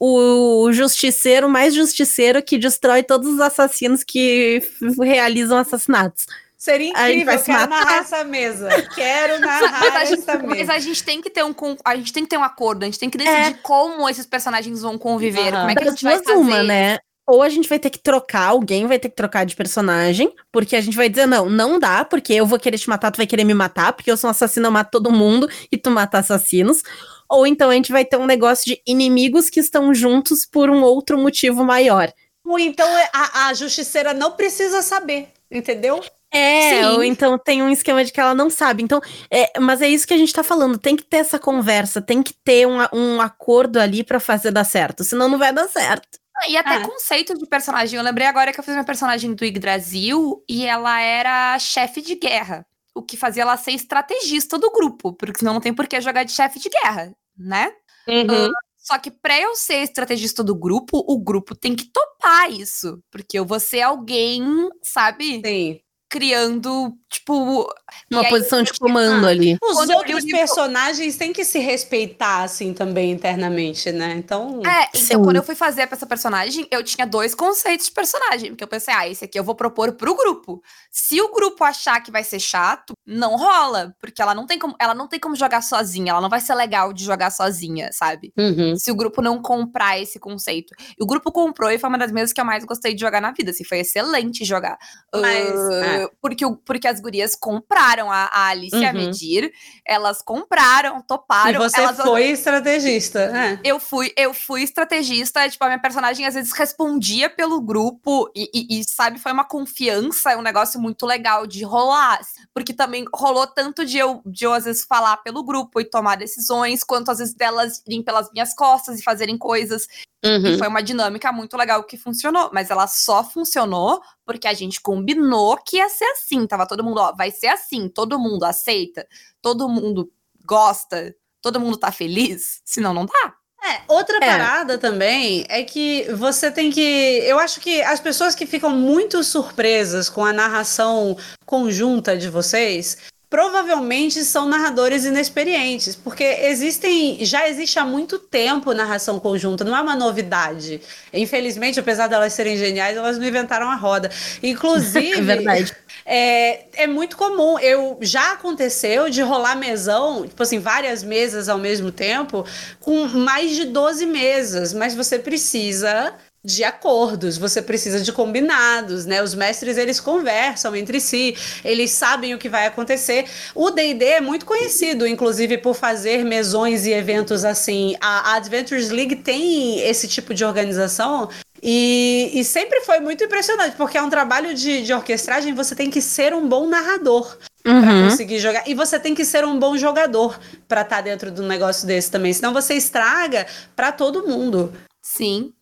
o, o justiceiro mais justiceiro que destrói todos os assassinos que realizam assassinatos. Seria incrível, eu quero narrar essa mesa. Quero narrar mas gente, essa mesa. Mas a gente tem que ter um a gente tem que ter um acordo, a gente tem que decidir é. como esses personagens vão conviver, uhum. como é que a gente vai fazer. Uma, né? Ou a gente vai ter que trocar, alguém vai ter que trocar de personagem, porque a gente vai dizer, não, não dá, porque eu vou querer te matar, tu vai querer me matar, porque eu sou um assassino, eu mato todo mundo e tu mata assassinos ou então a gente vai ter um negócio de inimigos que estão juntos por um outro motivo maior. Ou então é, a, a justiceira não precisa saber, entendeu? É, Sim. ou então tem um esquema de que ela não sabe. Então, é, mas é isso que a gente tá falando. Tem que ter essa conversa, tem que ter um, um acordo ali para fazer dar certo. Senão não vai dar certo. E até é. conceito de personagem. Eu lembrei agora que eu fiz uma personagem do Yggdrasil e ela era chefe de guerra. O que fazia ela ser estrategista do grupo, porque senão não tem por que jogar de chefe de guerra né? Uhum. Uh, só que pra eu ser estrategista do grupo, o grupo tem que topar isso. Porque eu vou ser alguém, sabe? Sim criando, tipo. Uma posição de comando ah, ali. Os Quando outros personagens têm que se respeitar, assim, também internamente, né? Então. É, então Sim. quando eu fui fazer essa personagem, eu tinha dois conceitos de personagem. Porque eu pensei, ah, esse aqui eu vou propor pro grupo. Se o grupo achar que vai ser chato, não rola. Porque ela não tem como, ela não tem como jogar sozinha. Ela não vai ser legal de jogar sozinha, sabe? Uhum. Se o grupo não comprar esse conceito. E o grupo comprou e foi uma das mesas que eu mais gostei de jogar na vida. Assim, foi excelente jogar. Mas. Uh, porque, porque as gurias compraram a, a Alice uhum. a Medir, elas compraram, toparam. E você elas... foi estrategista, né? Eu fui, eu fui estrategista, tipo, a minha personagem às vezes respondia pelo grupo e, e, e, sabe, foi uma confiança, um negócio muito legal de rolar, porque também rolou tanto de eu, de eu às vezes falar pelo grupo e tomar decisões, quanto às vezes delas irem pelas minhas costas e fazerem coisas. Uhum. E foi uma dinâmica muito legal que funcionou, mas ela só funcionou porque a gente combinou que ia ser assim. Tava todo mundo, ó, vai ser assim, todo mundo aceita, todo mundo gosta, todo mundo tá feliz, senão não dá. É, outra é. parada também é que você tem que. Eu acho que as pessoas que ficam muito surpresas com a narração conjunta de vocês provavelmente são narradores inexperientes, porque existem, já existe há muito tempo narração conjunta, não é uma novidade. Infelizmente, apesar delas serem geniais, elas não inventaram a roda. Inclusive, é verdade. É, é muito comum. Eu já aconteceu de rolar mesão, tipo assim, várias mesas ao mesmo tempo, com mais de 12 mesas, mas você precisa de acordos, você precisa de combinados, né? Os mestres eles conversam entre si, eles sabem o que vai acontecer. O D&D é muito conhecido, inclusive por fazer mesões e eventos assim. A Adventures League tem esse tipo de organização e, e sempre foi muito impressionante, porque é um trabalho de, de orquestragem, você tem que ser um bom narrador. Uhum. Pra conseguir jogar. E você tem que ser um bom jogador para estar tá dentro de um negócio desse também. Senão você estraga para todo mundo. Sim,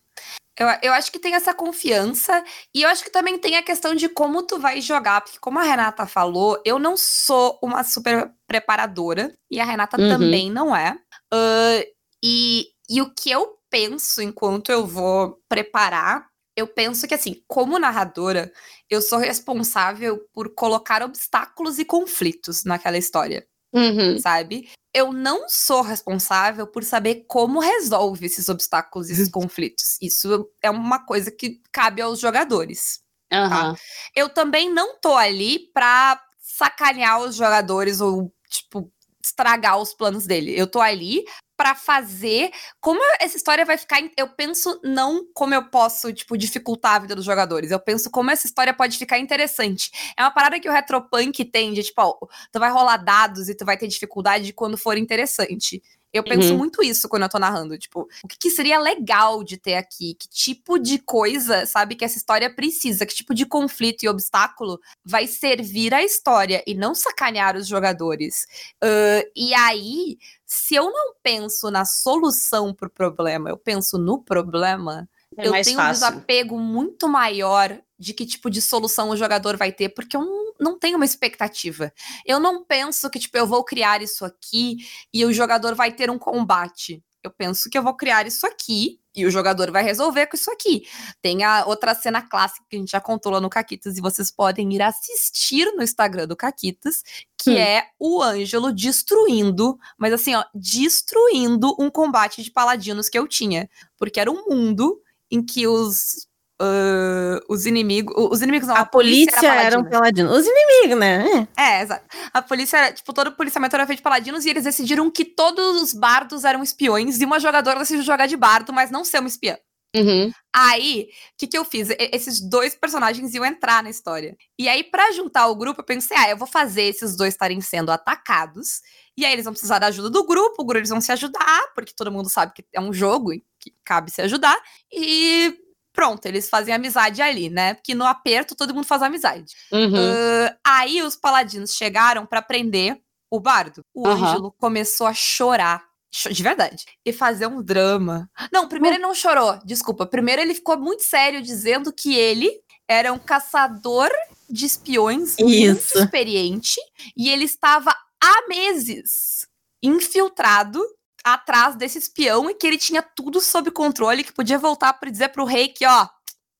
eu, eu acho que tem essa confiança e eu acho que também tem a questão de como tu vai jogar, porque como a Renata falou, eu não sou uma super preparadora e a Renata uhum. também não é. Uh, e, e o que eu penso enquanto eu vou preparar, eu penso que assim, como narradora, eu sou responsável por colocar obstáculos e conflitos naquela história. Uhum. Sabe? Eu não sou responsável por saber como resolve esses obstáculos, esses conflitos. Isso é uma coisa que cabe aos jogadores. Uhum. Tá? Eu também não tô ali pra sacanear os jogadores ou, tipo, estragar os planos dele. Eu tô ali para fazer. Como essa história vai ficar. Eu penso não como eu posso, tipo, dificultar a vida dos jogadores. Eu penso como essa história pode ficar interessante. É uma parada que o Retropunk tem de, tipo, ó, tu vai rolar dados e tu vai ter dificuldade quando for interessante. Eu penso Uhum. muito isso quando eu tô narrando. Tipo, o que, que seria legal de ter aqui? Que tipo de coisa, sabe, que essa história precisa? Que tipo de conflito e obstáculo vai servir à história e não sacanear os jogadores? Ahn, e aí, se eu não penso na solução pro problema, eu penso no problema, É eu tenho um fácil. desapego muito maior de que tipo de solução o jogador vai ter, porque eu não, não tenho uma expectativa. Eu não penso que, tipo, eu vou criar isso aqui e o jogador vai ter um combate. Eu penso que eu vou criar isso aqui e o jogador vai resolver com isso aqui. Tem a outra cena clássica que a gente já contou lá no Caquitas e vocês podem ir assistir no Instagram do Caquitas, que Hum. é o Ângelo destruindo, mas assim, ó, destruindo um combate de paladinos que eu tinha. Porque era um mundo em que os. ah, os inimigos. Os inimigos não, A, polícia, era era um paladina. paladino. Os inimigos, né? É. É, exato. A polícia era, tipo, todo o policiamento era feito de paladinos e eles decidiram que todos os bardos eram espiões e uma jogadora decidiu jogar de bardo, mas não ser uma espiã. Uhum. Aí, o que, que eu fiz? Esses dois personagens iam entrar na história. E aí, pra juntar o grupo, eu pensei, ah, eu vou fazer esses dois estarem sendo atacados. E aí, eles vão precisar da ajuda do grupo, o grupo eles vão se ajudar, porque todo mundo sabe que é um jogo que cabe se ajudar. E pronto, eles fazem amizade ali, né? Porque no aperto todo mundo faz amizade. Uhum. Ah, aí os paladinos chegaram pra prender o bardo. O Aham. Ângelo começou a chorar. Cho- De verdade. E fazer um drama. Não, primeiro ele não chorou, desculpa. Primeiro ele ficou muito sério dizendo que ele era um caçador de espiões muito Isso. experiente e ele estava há meses infiltrado atrás desse espião e que ele tinha tudo sob controle, que podia voltar para dizer pro rei que, ó,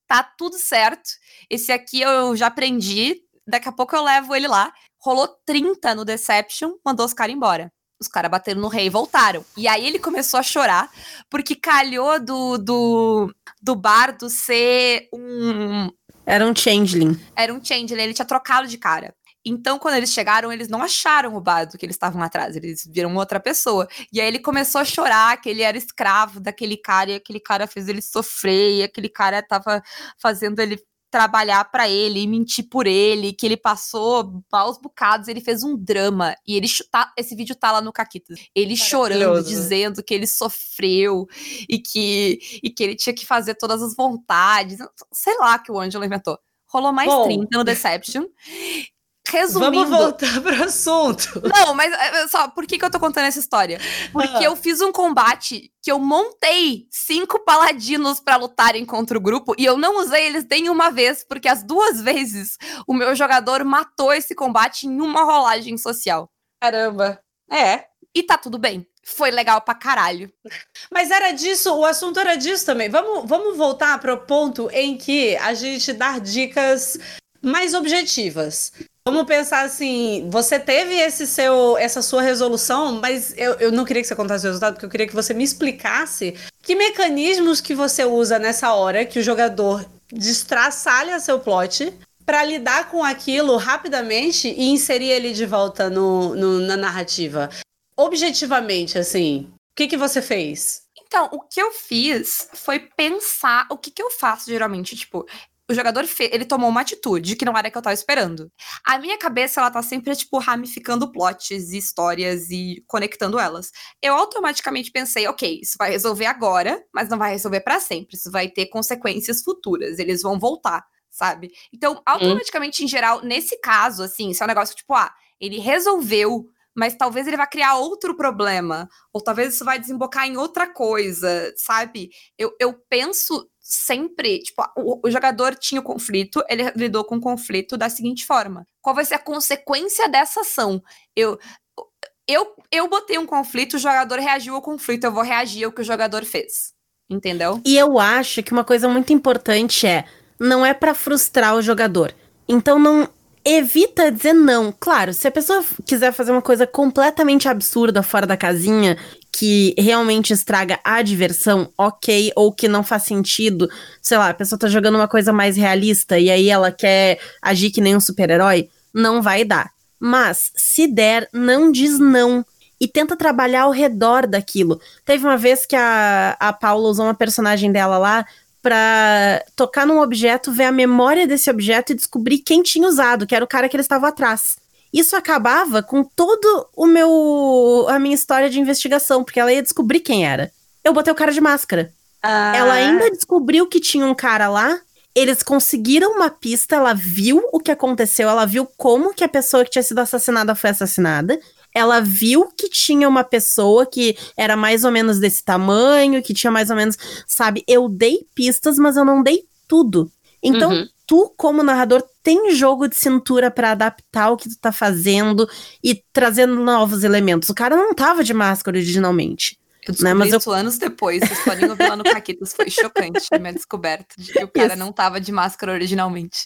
tá tudo certo. Esse aqui eu já aprendi, daqui a pouco eu levo ele lá. Rolou 30 no Deception, mandou os caras embora. Os caras bateram no rei e voltaram. E aí ele começou a chorar, porque calhou do, do, do bardo ser um, Era um changeling. era um changeling, ele tinha trocado de cara. Então, quando eles chegaram, eles não acharam o bardo que eles estavam atrás, eles viram outra pessoa. E aí ele começou a chorar que ele era escravo daquele cara e aquele cara fez ele sofrer, e aquele cara tava fazendo ele trabalhar pra ele e mentir por ele, que ele passou maus bocados, ele fez um drama. E ele tá, esse vídeo tá lá no Caquitas. Ele chorando, Maravilhoso. dizendo que ele sofreu e que, e que ele tinha que fazer todas as vontades. Sei lá que o Ângelo inventou. Rolou mais Bom. 30 no Deception. Resumindo. Vamos voltar pro assunto. Não, mas é, é, só, por que, que eu tô contando essa história? Porque Ah. eu fiz um combate que eu montei cinco paladinos pra lutarem contra o grupo e eu não usei eles nenhuma vez, porque as duas vezes o meu jogador matou esse combate em uma rolagem social. Caramba. É. E tá tudo bem. Foi legal pra caralho. Mas era disso, o assunto era disso também. Vamos, vamos voltar para o ponto em que a gente dá dicas mais objetivas. Vamos pensar assim, você teve esse seu, essa sua resolução, mas eu, eu não queria que você contasse o resultado, porque eu queria que você me explicasse que mecanismos que você usa nessa hora que o jogador destraçalha seu plot para lidar com aquilo rapidamente e inserir ele de volta no, no- na narrativa. Objetivamente, assim, o que, que você fez? Então, o que eu fiz foi pensar o que, que eu faço geralmente. Tipo, o jogador ele tomou uma atitude que não era a que eu tava esperando. A minha cabeça, ela tá sempre, tipo, ramificando plots e histórias e conectando elas. Eu automaticamente pensei, ok, isso vai resolver agora, mas não vai resolver pra sempre. Isso vai ter consequências futuras. Eles vão voltar, sabe? Então, automaticamente, em geral, nesse caso, assim, se é um negócio tipo, ah, ele resolveu. Mas talvez ele vá criar outro problema. Ou talvez isso vai desembocar em outra coisa, sabe? Eu, eu penso sempre, tipo, o, o jogador tinha o conflito, ele lidou com o conflito da seguinte forma: qual vai ser a consequência dessa ação? Eu. Eu, eu botei um conflito, o jogador reagiu ao conflito, eu vou reagir ao que o jogador fez. Entendeu? E eu acho que uma coisa muito importante é, não é pra frustrar o jogador. Então não evita dizer não. Claro, se a pessoa quiser fazer uma coisa completamente absurda fora da casinha, que realmente estraga a diversão, ok, ou que não faz sentido, sei lá, a pessoa tá jogando uma coisa mais realista e aí ela quer agir que nem um super-herói, não vai dar. Mas se der, não diz não e tenta trabalhar ao redor daquilo. Teve uma vez que a, a Paula usou uma personagem dela lá pra tocar num objeto, ver a memória desse objeto e descobrir quem tinha usado, que era o cara que eles estavam atrás. Isso acabava com todo o meu a minha história de investigação, porque ela ia descobrir quem era. Eu botei o cara de máscara. Ah, Ela ainda descobriu que tinha um cara lá. Eles conseguiram uma pista, ela viu o que aconteceu, ela viu como que a pessoa que tinha sido assassinada foi assassinada. Ela viu que tinha uma pessoa que era mais ou menos desse tamanho, que tinha mais ou menos, sabe? Eu dei pistas, mas eu não dei tudo. Então, Uhum. tu, como narrador, tem jogo de cintura pra adaptar o que tu tá fazendo e trazendo novos elementos. O cara não tava de máscara originalmente. Eu Né, mas eu- anos depois. Vocês podem ouvir lá no Caquitas. Foi chocante a minha descoberta de que o cara Isso. não tava de máscara originalmente.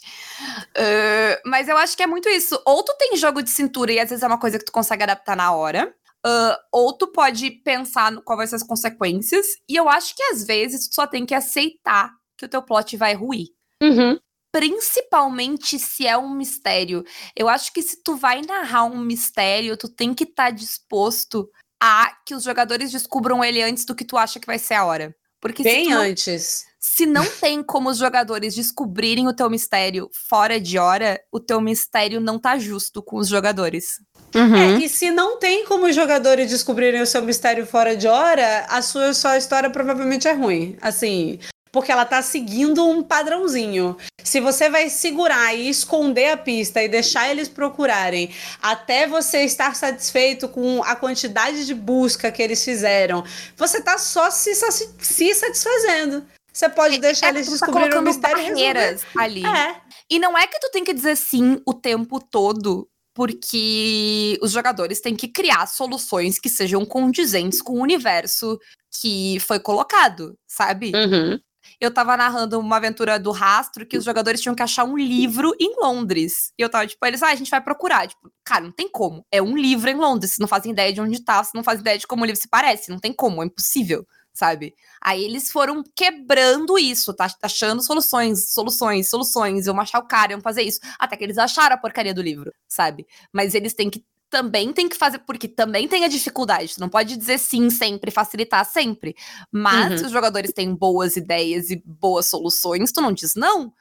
Ah, mas eu acho que é muito isso. Ou tu tem jogo de cintura e às vezes é uma coisa que tu consegue adaptar na hora. ah, ou tu pode pensar no qual vai ser as consequências. E eu acho que às vezes tu só tem que aceitar que o teu plot vai ruir. Uhum. Principalmente se é um mistério. Eu acho que se tu vai narrar um mistério, tu tem que estar disposto a que os jogadores descubram ele antes do que tu acha que vai ser a hora. Porque se, Bem tu não, antes. se não tem como os jogadores descobrirem o teu mistério fora de hora, o teu mistério não tá justo com os jogadores. Uhum. É, e se não tem como os jogadores descobrirem o seu mistério fora de hora, a sua, sua história provavelmente é ruim. Assim, porque ela tá seguindo um padrãozinho. Se você vai segurar e esconder a pista e deixar eles procurarem até você estar satisfeito com a quantidade de busca que eles fizeram, você tá só se, se satisfazendo. Você pode deixar É, eles tu tá descobrirem o mistério e barreiras ali. É. E não é que tu tem que dizer sim o tempo todo, porque os jogadores têm que criar soluções que sejam condizentes com o universo que foi colocado, sabe? Uhum. Eu tava narrando uma aventura do rastro que os jogadores tinham que achar um livro em Londres. E eu tava, tipo, eles, ah, a gente vai procurar. Tipo, cara, não tem como. É um livro em Londres. Vocês não fazem ideia de onde tá, vocês não fazem ideia de como o livro se parece. Não tem como, é impossível, sabe? Aí eles foram quebrando isso, tá? Achando soluções, soluções, soluções. Iam achar o cara, iam fazer isso. Até que eles acharam a porcaria do livro, sabe? Mas eles têm que. Também tem que fazer, porque também tem a dificuldade. Tu não pode dizer sim sempre, facilitar sempre. Mas Uhum. se os jogadores têm boas ideias e boas soluções, tu não diz não.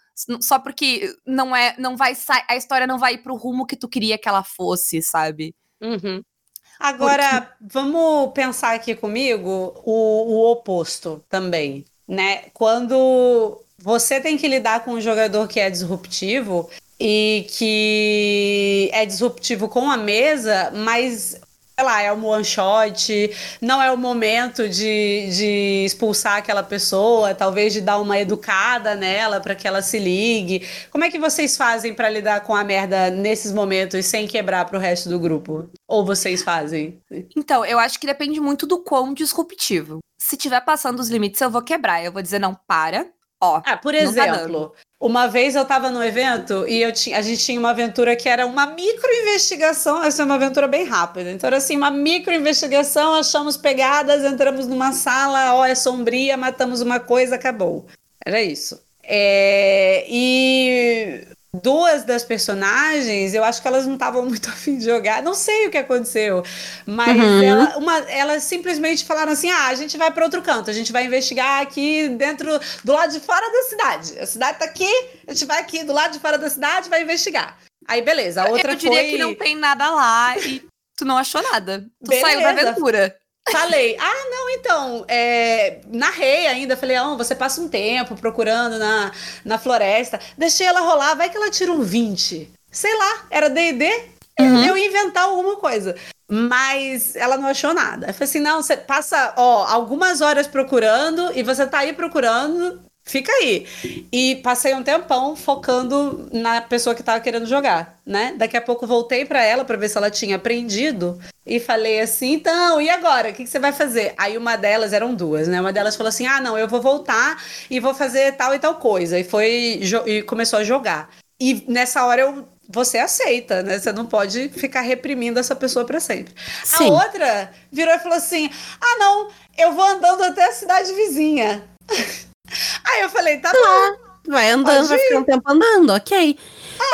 Só porque não é, não vai sair, a história não vai pro rumo que tu queria que ela fosse, sabe? Uhum. Agora, vamos pensar aqui comigo o, o oposto também, né? Quando você tem que lidar com um jogador que é disruptivo e que é disruptivo com a mesa, mas sei lá, é um one shot, não é o momento de, de expulsar aquela pessoa, talvez de dar uma educada nela para que ela se ligue. Como é que vocês fazem para lidar com a merda nesses momentos sem quebrar pro resto do grupo? Ou vocês fazem? Então, eu acho que depende muito do quão disruptivo. Se tiver passando os limites, eu vou quebrar. Eu vou dizer, não, para. Ó, Ah, por tá exemplo, uma vez eu tava no evento e eu tinha, a gente tinha uma aventura que era uma micro investigação, essa é uma aventura bem rápida. Então era assim, uma micro investigação, achamos pegadas, entramos numa sala, ó, é sombria, matamos uma coisa, acabou. Era isso. É, e duas das personagens, eu acho que elas não estavam muito afim de jogar. Não sei o que aconteceu, mas Uhum. ela- uma- elas simplesmente falaram assim: ah, a gente vai para outro canto, a gente vai investigar aqui dentro, do lado de fora da cidade. A cidade tá aqui, a gente vai aqui do lado de fora da cidade, vai investigar. Aí, beleza, a outra eu diria foi. que não tem nada lá e tu não achou nada. Tu saiu da Beleza. aventura. Falei, ah, não, então, é, narrei ainda, falei, ah, você passa um tempo procurando na, na floresta, deixei ela rolar, vai que ela tira um 20. Sei lá, era D&D, Uhum. eu ia inventar alguma coisa. Mas ela não achou nada. Eu falei assim, não, você passa, ó, algumas horas procurando e você tá aí procurando, fica aí. E passei um tempão focando na pessoa que tava querendo jogar, né? Daqui a pouco voltei pra ela pra ver se ela tinha aprendido e falei assim, então, e agora? O que, que você vai fazer? Aí uma delas, eram duas, né? Uma delas falou assim, ah, não, eu vou voltar e vou fazer tal e tal coisa. E foi, e começou a jogar. E nessa hora eu você aceita, né? Você não pode ficar reprimindo essa pessoa pra sempre. Sim. A outra virou e falou assim: "Ah, não, eu vou andando até a cidade vizinha". Aí eu falei: "Tá bom". Vai andando, Pode vai ficar um tempo andando, ok.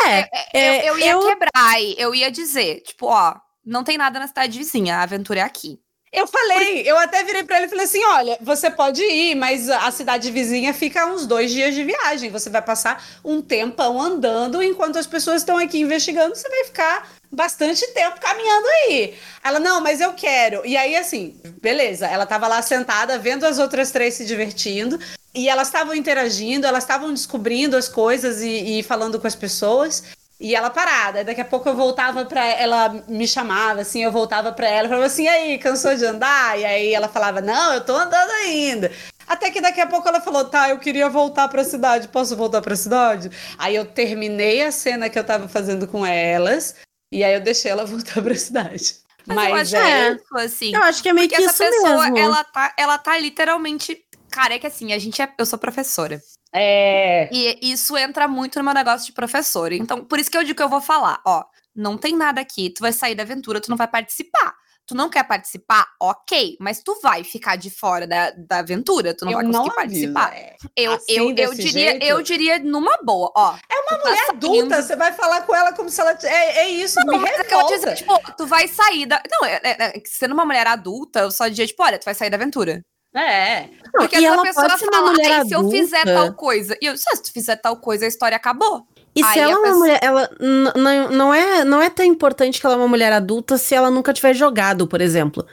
É, é, eu, eu ia eu- quebrar, eu ia dizer, tipo, ó, não tem nada na cidade vizinha, a aventura é aqui. Eu falei, eu até virei para ele e falei assim: olha, você pode ir, mas a cidade vizinha fica a uns dois dias de viagem. Você vai passar um tempão andando, enquanto as pessoas estão aqui investigando, você vai ficar bastante tempo caminhando aí. Ela, não, mas eu quero. E aí, assim, beleza, ela tava lá sentada, vendo as outras três se divertindo. E elas estavam interagindo, elas estavam descobrindo as coisas e, e falando com as pessoas. E ela parada. Daqui a pouco eu voltava para ela me chamava assim, eu voltava para ela falava assim: "Aí, cansou de andar?" E aí ela falava: "Não, eu tô andando ainda". Até que daqui a pouco ela falou: "Tá, eu queria voltar para a cidade. Posso voltar para a cidade?" Aí eu terminei a cena que eu tava fazendo com elas e aí eu deixei ela voltar para a cidade. Mas, Mas, eu acho é, que é isso, assim. Eu acho que é meio Porque que essa isso pessoa, mesmo. ela tá, ela tá literalmente. Cara, é que assim, a gente é. Eu sou professora. é, E isso entra muito no meu negócio de professora. Então, por isso que eu digo que eu vou falar, ó, não tem nada aqui, tu vai sair da aventura, tu não vai participar. Tu não quer participar? Ok, mas tu vai ficar de fora da, da aventura, tu não eu vai não conseguir aviso, participar. é. Eu, Assim, eu, eu, diria, jeito? eu diria numa boa, ó. É uma tá mulher saindo- adulta, você vai falar com ela como se ela. t- É, é isso, me Não, mas é que eu revolta. tipo, tu vai sair da. Não, é, é, é, sendo uma mulher adulta, eu só diria, tipo, olha, tu vai sair da aventura. É. Não, Porque e essa pessoa fala, mulher "Ai, se eu fizer adulta." tal coisa. E eu, "Ah, se tu fizer tal coisa, a história acabou. E se Aí ela a é uma mulher, ela não, não é, não é tão importante que ela é uma mulher adulta se ela nunca tiver jogado, por exemplo.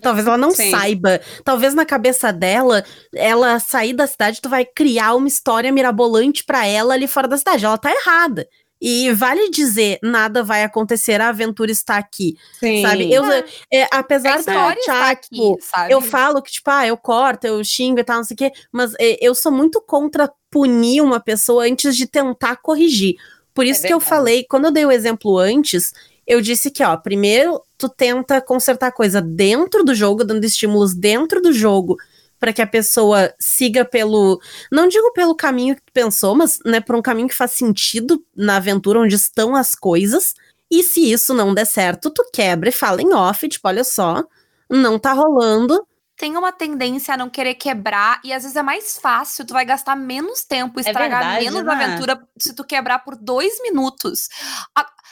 Talvez ela não Sim. saiba. Talvez na cabeça dela, ela sair da cidade, tu vai criar uma história mirabolante pra ela ali fora da cidade. Ela tá errada. E vale dizer, nada vai acontecer, a aventura está aqui, Sim. sabe? Eu, É. é, apesar de eu achar, tipo, eu falo que, tipo, ah, eu corto, eu xingo e tal, não sei o quê, mas é, eu sou muito contra punir uma pessoa antes de tentar corrigir. Por isso que eu falei, quando eu dei o exemplo antes, eu disse que, ó, primeiro tu tenta consertar coisa dentro do jogo, dando estímulos dentro do jogo, para que a pessoa siga pelo, não digo pelo caminho que tu pensou, mas, né, por um caminho que faz sentido na aventura onde estão as coisas. E se isso não der certo, tu quebra e fala em off, tipo, olha só, não tá rolando. Tem uma tendência a não querer quebrar, e às vezes é mais fácil, tu vai gastar menos tempo, estragar verdade, menos né? a aventura se tu quebrar por dois minutos.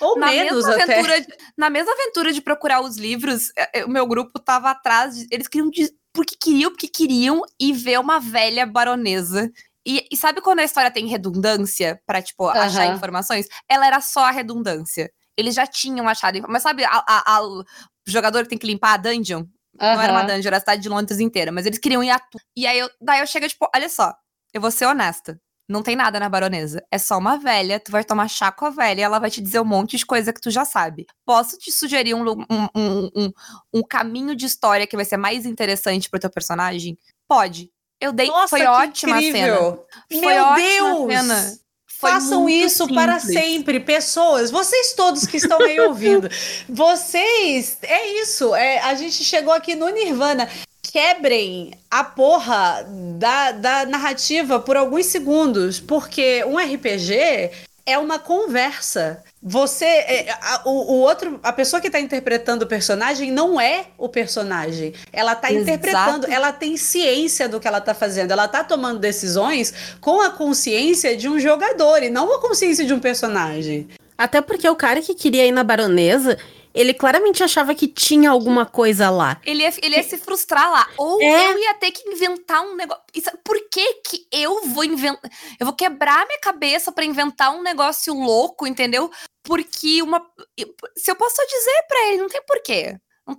Ou na menos mesma até. aventura, de- na mesma aventura de procurar os livros, é, é, o meu grupo tava atrás, de- eles queriam de, porque queriam, porque queriam e ver uma velha baronesa. E, e sabe quando a história tem redundância pra, tipo, achar Aham. informações? Ela era só a redundância. Eles já tinham achado, mas sabe a, a- a- o jogador que tem que limpar a dungeon? Não era dungeon, era a cidade de Londres inteira, mas eles queriam ir a tu. E aí eu, daí eu chego, tipo, olha só, eu vou ser honesta. Não tem nada na baronesa. É só uma velha, tu vai tomar chá com a velha e ela vai te dizer um monte de coisa que tu já sabe. Posso te sugerir um, um, um, um, um caminho de história que vai ser mais interessante pro teu personagem? Pode. Eu dei. Nossa, foi ótima a cena. incrível. Foi Meu ótima a Deus! cena. Façam isso para simples. sempre, pessoas. Vocês todos que estão aí ouvindo. Vocês. É isso. É, a gente chegou aqui no Nirvana. Quebrem a porra da, da narrativa por alguns segundos. Porque um RPG é uma conversa. Você. é, a, o, o outro. A pessoa que está interpretando o personagem não é o personagem. Ela está interpretando, ela tem ciência do que ela está fazendo. Ela está tomando decisões com a consciência de um jogador e não com a consciência de um personagem. Até porque o cara que queria ir na baronesa, ele claramente achava que tinha alguma coisa lá. Ele ia, ele ia se frustrar lá. Ou É. eu ia ter que inventar um negócio. Por que que eu vou inventar? Eu vou quebrar minha cabeça pra inventar um negócio louco, entendeu? Porque uma. Se eu posso só dizer pra ele, não tem porquê.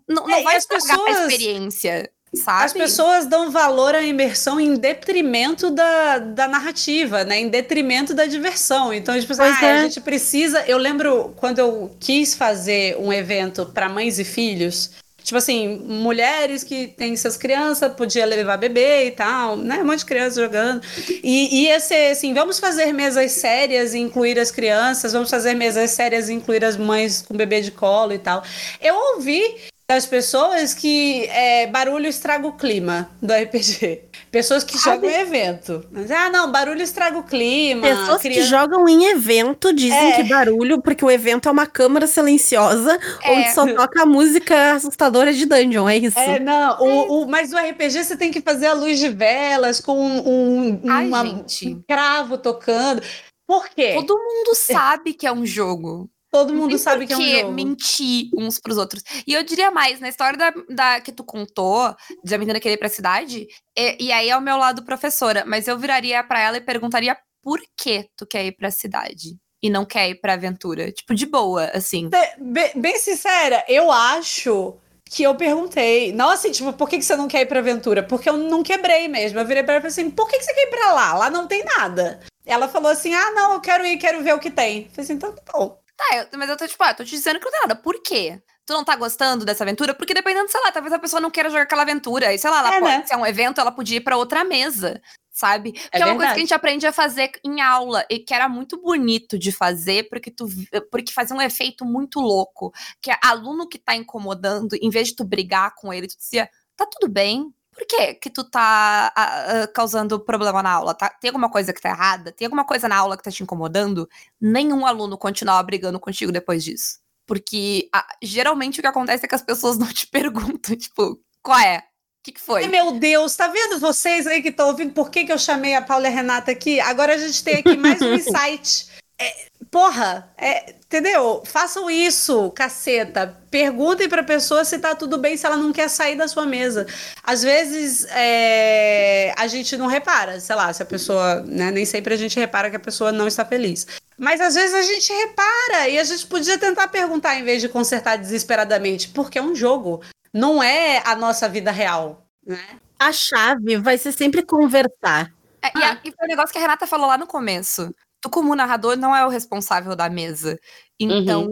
Não, não, É, vai estragar a pessoas- experiência, sabe? As pessoas dão valor à imersão em detrimento da, da narrativa, né? Em detrimento da diversão. Então, tipo assim, ah, é. a gente precisa. Eu lembro quando eu quis fazer um evento para mães e filhos. Tipo assim, mulheres que têm suas crianças, podia levar bebê e tal, né? Um monte de crianças jogando. E ia ser assim: vamos fazer mesas sérias e incluir as crianças, vamos fazer mesas sérias e incluir as mães com bebê de colo e tal. Eu ouvi das pessoas que é, barulho estraga o clima do RPG. Pessoas que Sabe? jogam em evento. Mas, ah, não, barulho estraga o clima. Pessoas que jogam em evento dizem É. que barulho, porque o evento é uma câmara silenciosa É. onde só toca a música assustadora de dungeon, é isso. É, não, o, o- mas o RPG você tem que fazer a luz de velas com um, um, Ai, uma- um cravo tocando. Por quê? Todo mundo sabe que é um jogo. Todo mundo sabe que é um jogo. mentir uns pros outros. E eu diria mais, na história da, da que tu contou, de a menina querer ir pra cidade, e, e aí é o meu lado professora, mas eu viraria para ela e perguntaria por que tu quer ir pra cidade e não quer ir pra aventura. Tipo, de boa, assim. Bem, bem sincera, eu acho que eu perguntei. Não assim, tipo, por que, que você não quer ir pra aventura? Porque eu não quebrei mesmo. Eu virei pra ela e falei assim, por que, que você quer ir pra lá? Lá não tem nada. Ela falou assim, ah, não, eu quero ir, quero ver o que tem. Eu falei assim, então tá bom. Tá, eu, mas eu tô tipo, ah, tô te dizendo que não tem nada. Por quê? Tu não tá gostando dessa aventura? Porque dependendo, sei lá, talvez a pessoa não queira jogar aquela aventura. E sei lá, ela É, pode, né? se é um evento, ela podia ir pra outra mesa. Sabe? Porque é, É uma coisa verdade. que a gente aprende a fazer em aula e que era muito bonito de fazer, porque tu porque fazia um efeito muito louco. Que é aluno que tá incomodando, em vez de tu brigar com ele, tu dizia, tá tudo bem. Por que que tu tá ah, ah, causando problema na aula? Tá- tem alguma coisa que tá errada? Tem alguma coisa na aula que tá te incomodando? Nenhum aluno continuava brigando contigo depois disso. Porque ah, geralmente o que acontece é que as pessoas não te perguntam, tipo, qual é? O que, que foi? Ai, meu Deus, tá vendo vocês aí que estão ouvindo por que, que eu chamei a Paula e a Renata aqui? Agora a gente tem aqui mais um insight. É, porra, é, entendeu? Façam isso, caceta. Perguntem pra pessoa se tá tudo bem, se ela não quer sair da sua mesa. Às vezes é, a gente não repara, sei lá, se a pessoa, né? Nem sempre a gente repara que a pessoa não está feliz. Mas às vezes a gente repara e a gente podia tentar perguntar em vez de consertar desesperadamente, porque é um jogo. Não é a nossa vida real, né? A chave vai ser sempre conversar. É, e, a- e foi um negócio que a Renata falou lá no começo. Tu, como narrador, não é o responsável da mesa. Então,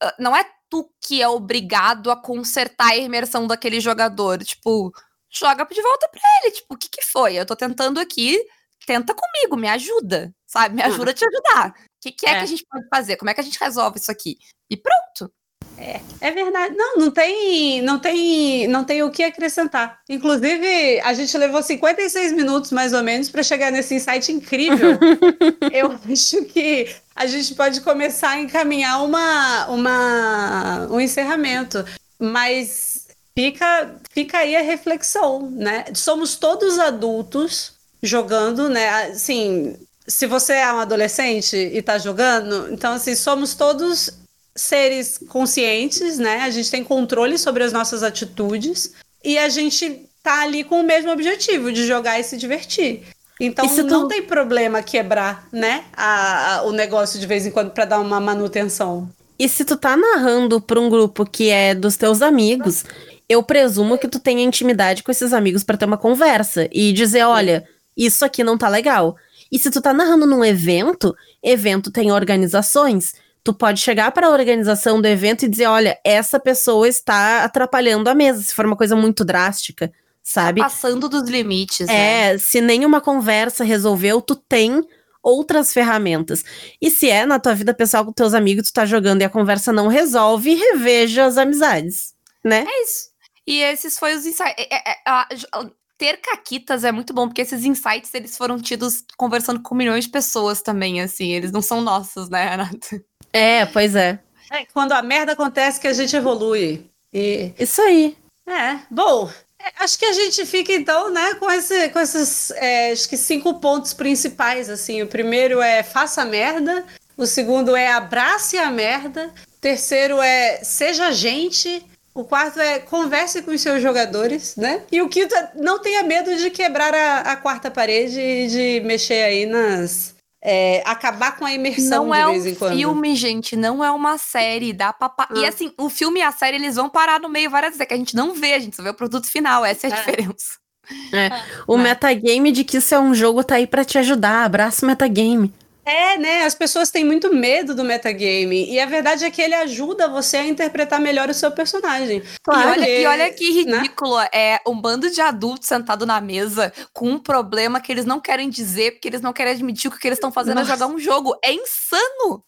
ah, não é tu que é obrigado a consertar a imersão daquele jogador. Tipo, joga de volta pra ele. Tipo, o que que foi? Eu tô tentando aqui, tenta comigo, me ajuda, sabe? Me ajuda a te ajudar. O que, que é, É. que a gente pode fazer? Como é que a gente resolve isso aqui? E pronto. É verdade. Não, não tem, não tem, não tem o que acrescentar. Inclusive, a gente levou 56 minutos mais ou menos para chegar nesse insight incrível. Eu acho que a gente pode começar a encaminhar uma, uma, um encerramento, mas fica, fica aí a reflexão, né? Somos todos adultos jogando, né? Assim, se você é um adolescente e tá jogando, então assim, somos todos seres conscientes, né? A gente tem controle sobre as nossas atitudes e a gente tá ali com o mesmo objetivo de jogar e se divertir. Então E se tu- não tem problema quebrar, né? a- a- o negócio de vez em quando para dar uma manutenção. E se tu tá narrando pra um grupo que é dos teus amigos, eu presumo que tu tenha intimidade com esses amigos pra ter uma conversa e dizer, olha, isso aqui não tá legal. E se tu tá narrando num evento, evento tem organizações, tu pode chegar para a organização do evento e dizer, olha, essa pessoa está atrapalhando a mesa, se for uma coisa muito drástica, sabe? Passando dos limites, né? É, se nenhuma conversa resolveu, tu tem outras ferramentas. E se é na tua vida pessoal com teus amigos, tu tá jogando e a conversa não resolve, reveja as amizades, né? É isso. E esses foi os insights. É- é- é- ter caquitas é muito bom, porque esses insights, eles foram tidos conversando com milhões de pessoas também, assim. Eles não são nossos, né, Renata? É, pois é. É quando a merda acontece que a gente evolui. E Isso aí. É, bom, é, acho que a gente fica então, né, com, esse, com esses, é, acho que cinco pontos principais, assim. O primeiro é faça merda, o segundo é abrace a merda, o terceiro é seja gente, o quarto é converse com os seus jogadores, né? E o quinto é não tenha medo de quebrar a, a quarta parede e de mexer aí nas... é, acabar com a imersão Não de é vez um em quando. filme, gente, não é uma série, dá pra... pa- E Ah. assim, o filme e a série, eles vão parar no meio várias vezes, é que a gente não vê, a gente só vê o produto final, essa é a É. diferença. O É. metagame de que isso é um jogo tá aí pra te ajudar. Abraço metagame. É, né? As pessoas têm muito medo do metagame. E a verdade é que ele ajuda você a interpretar melhor o seu personagem. E olha, e olha que né? ridículo, é um bando de adultos sentado na mesa com um problema que eles não querem dizer, porque eles não querem admitir que o que eles estão fazendo Nossa. é jogar um jogo. É insano!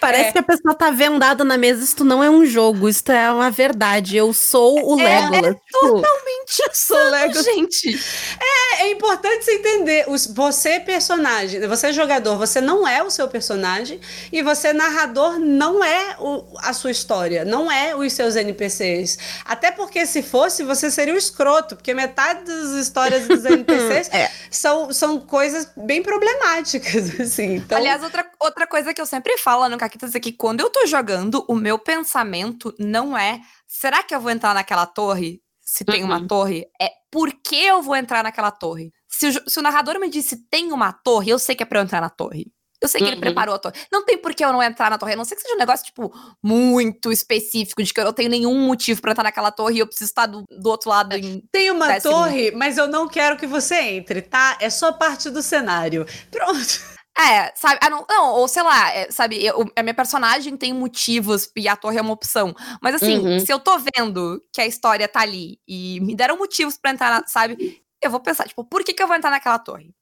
Parece É. que a pessoa tá vendada na mesa. Isso não é um jogo, isso é uma verdade. Eu sou o É, Legolas. Tipo, Totalmente insano, Lego. gente. É, é importante você entender. Você, é personagem, você é jogador, você não é o seu personagem. E você, narrador, não é o- a sua história. Não é os seus NPCs. Até porque, se fosse, você seria o escroto. Porque metade das histórias dos NPCs É. são, são coisas bem problemáticas, assim. Então... Aliás, outra, outra coisa que eu sempre falo no Caquitas é que quando eu tô jogando, o meu pensamento não é será que eu vou entrar naquela torre? Se tem uma Uhum. torre, é por que eu vou entrar naquela torre? Se o, se o narrador me disse tem uma torre, eu sei que é pra eu entrar na torre. Eu sei que ele Uhum. preparou a torre. Não tem por que eu não entrar na torre. A não ser que seja um negócio, tipo, muito específico, de que eu não tenho nenhum motivo pra entrar naquela torre e eu preciso estar do, do outro lado em Tem uma torre, mas eu não quero que você entre, tá? É só parte do cenário. Pronto. É, sabe? Ah, não, não, ou sei lá, é, sabe? eu- a minha personagem tem motivos e a torre é uma opção. Mas assim, Uhum. se eu tô vendo que a história tá ali e me deram motivos pra entrar, na, sabe? Eu vou pensar, tipo, por que, que eu vou entrar naquela torre?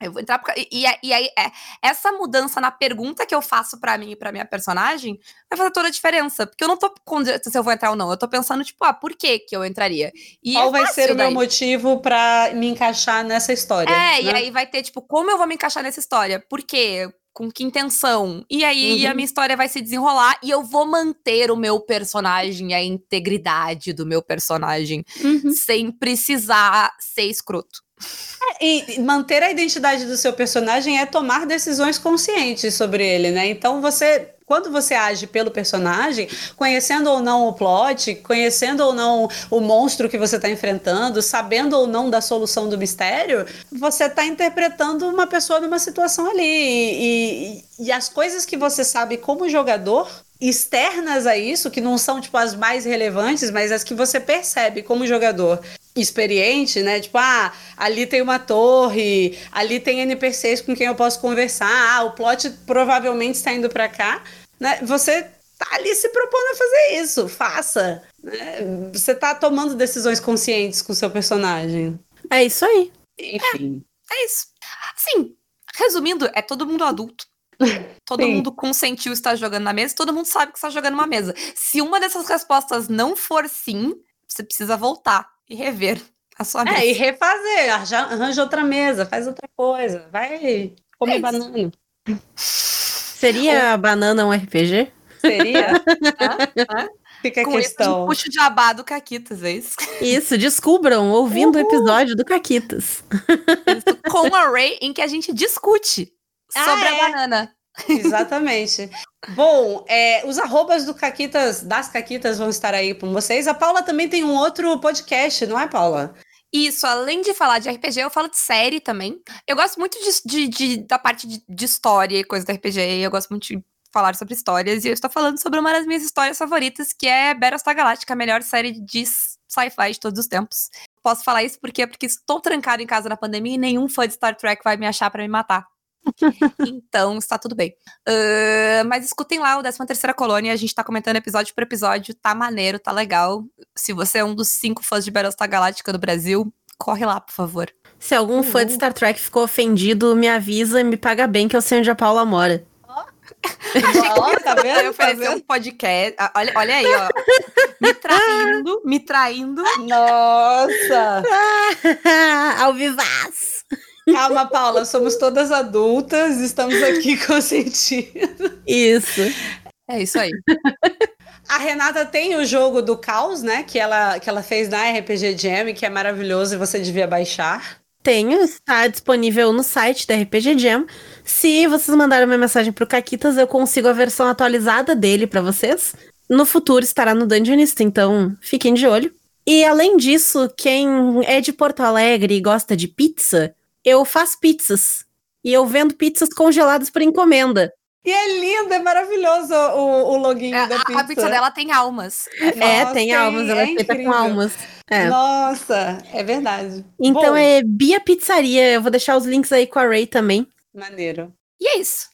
Eu vou entrar. por E, e, e aí, é, essa mudança na pergunta que eu faço pra mim e pra minha personagem vai fazer toda a diferença. Porque eu não tô com se eu vou entrar ou não. Eu tô pensando, tipo, ah, por que que eu entraria? E Qual é vai ser o meu daí. motivo pra me encaixar nessa história? É, e né? aí vai ter, tipo, como eu vou me encaixar nessa história? Por quê? Com que intenção? E aí Uhum. a minha história vai se desenrolar e eu vou manter o meu personagem, a integridade do meu personagem, Uhum. sem precisar ser escroto. E e manter a identidade do seu personagem é tomar decisões conscientes sobre ele, né? Então você. Quando você age pelo personagem, conhecendo ou não o plot, conhecendo ou não o monstro que você está enfrentando, sabendo ou não da solução do mistério, você está interpretando uma pessoa numa situação ali. E, e- e as coisas que você sabe como jogador, externas a isso, que não são tipo as mais relevantes, mas as que você percebe como jogador experiente, né? Tipo, ah, ali tem uma torre, ali tem NPCs com quem eu posso conversar, ah, o plot provavelmente está indo pra cá, né? Você tá ali se propondo a fazer isso, faça. né? Você tá tomando decisões conscientes com o seu personagem. É isso aí. Enfim. É isso. Assim, resumindo, é todo mundo adulto. Todo Sim. mundo consentiu estar jogando na mesa, todo mundo sabe que está jogando uma mesa. Se uma dessas respostas não for sim, você precisa voltar e rever a sua mesa. É, e refazer, arranja, arranja outra mesa, faz outra coisa, vai comer isso. banana. Seria a banana um RPG? Seria? Hã? Hã? Fica a Com questão. puxa o jabá do Caquitas, é isso? Isso, descubram ouvindo o episódio do Caquitas. Isso, Com um array em que a gente discute Ah, sobre é? a banana. Exatamente. Bom, é, os arrobas do Caquitas, das Caquitas vão estar aí com vocês. A Paula também tem um outro podcast, não é, Paula? Isso, além de falar de RPG, eu falo de série também. Eu gosto muito de, de- de- da parte de, de história e coisa do RPG. Eu gosto muito de falar sobre histórias. E eu estou falando sobre uma das minhas histórias favoritas, que é Battlestar Galactica, a melhor série de sci-fi de todos os tempos. Posso falar isso porque porque estou trancado em casa na pandemia e nenhum fã de Star Trek vai me achar para me matar. Então, está tudo bem. Ahn, mas escutem lá o 13 Terceira Colônia, a gente tá comentando episódio por episódio, tá maneiro, tá legal. Se você é um dos cinco fãs de Battlestar Galactica do Brasil, corre lá, por favor. Se algum fã de Star Trek ficou ofendido, me avisa e me paga bem que eu sei onde a Paula mora. Ó, tá vendo? Tá oferecer um podcast. Olha, olha aí, ó. Me traindo, me traindo. Nossa! Ao vivaz! Calma, Paula, somos todas adultas, estamos aqui consentindo. Isso. É isso aí. A Renata tem o jogo do caos, né? Que ela, que ela fez na RPG Jam, que é maravilhoso e você devia baixar. Tenho, está disponível no site da RPG Jam. Se vocês mandarem uma mensagem pro Caquitas, eu consigo a versão atualizada dele pra vocês. No futuro estará no Dungeonista, então fiquem de olho. E além disso, quem é de Porto Alegre e gosta de pizza, eu faço pizzas. E eu vendo pizzas congeladas por encomenda. E é lindo, é maravilhoso o, o login É, da a, pizza. a pizza dela tem almas. é, Nossa, tem almas, ela é, feita incrível. com almas. É. Nossa, é verdade. Então Bom, é Bia Pizzaria. Eu vou deixar os links aí com a Ray também. Maneiro. E é isso.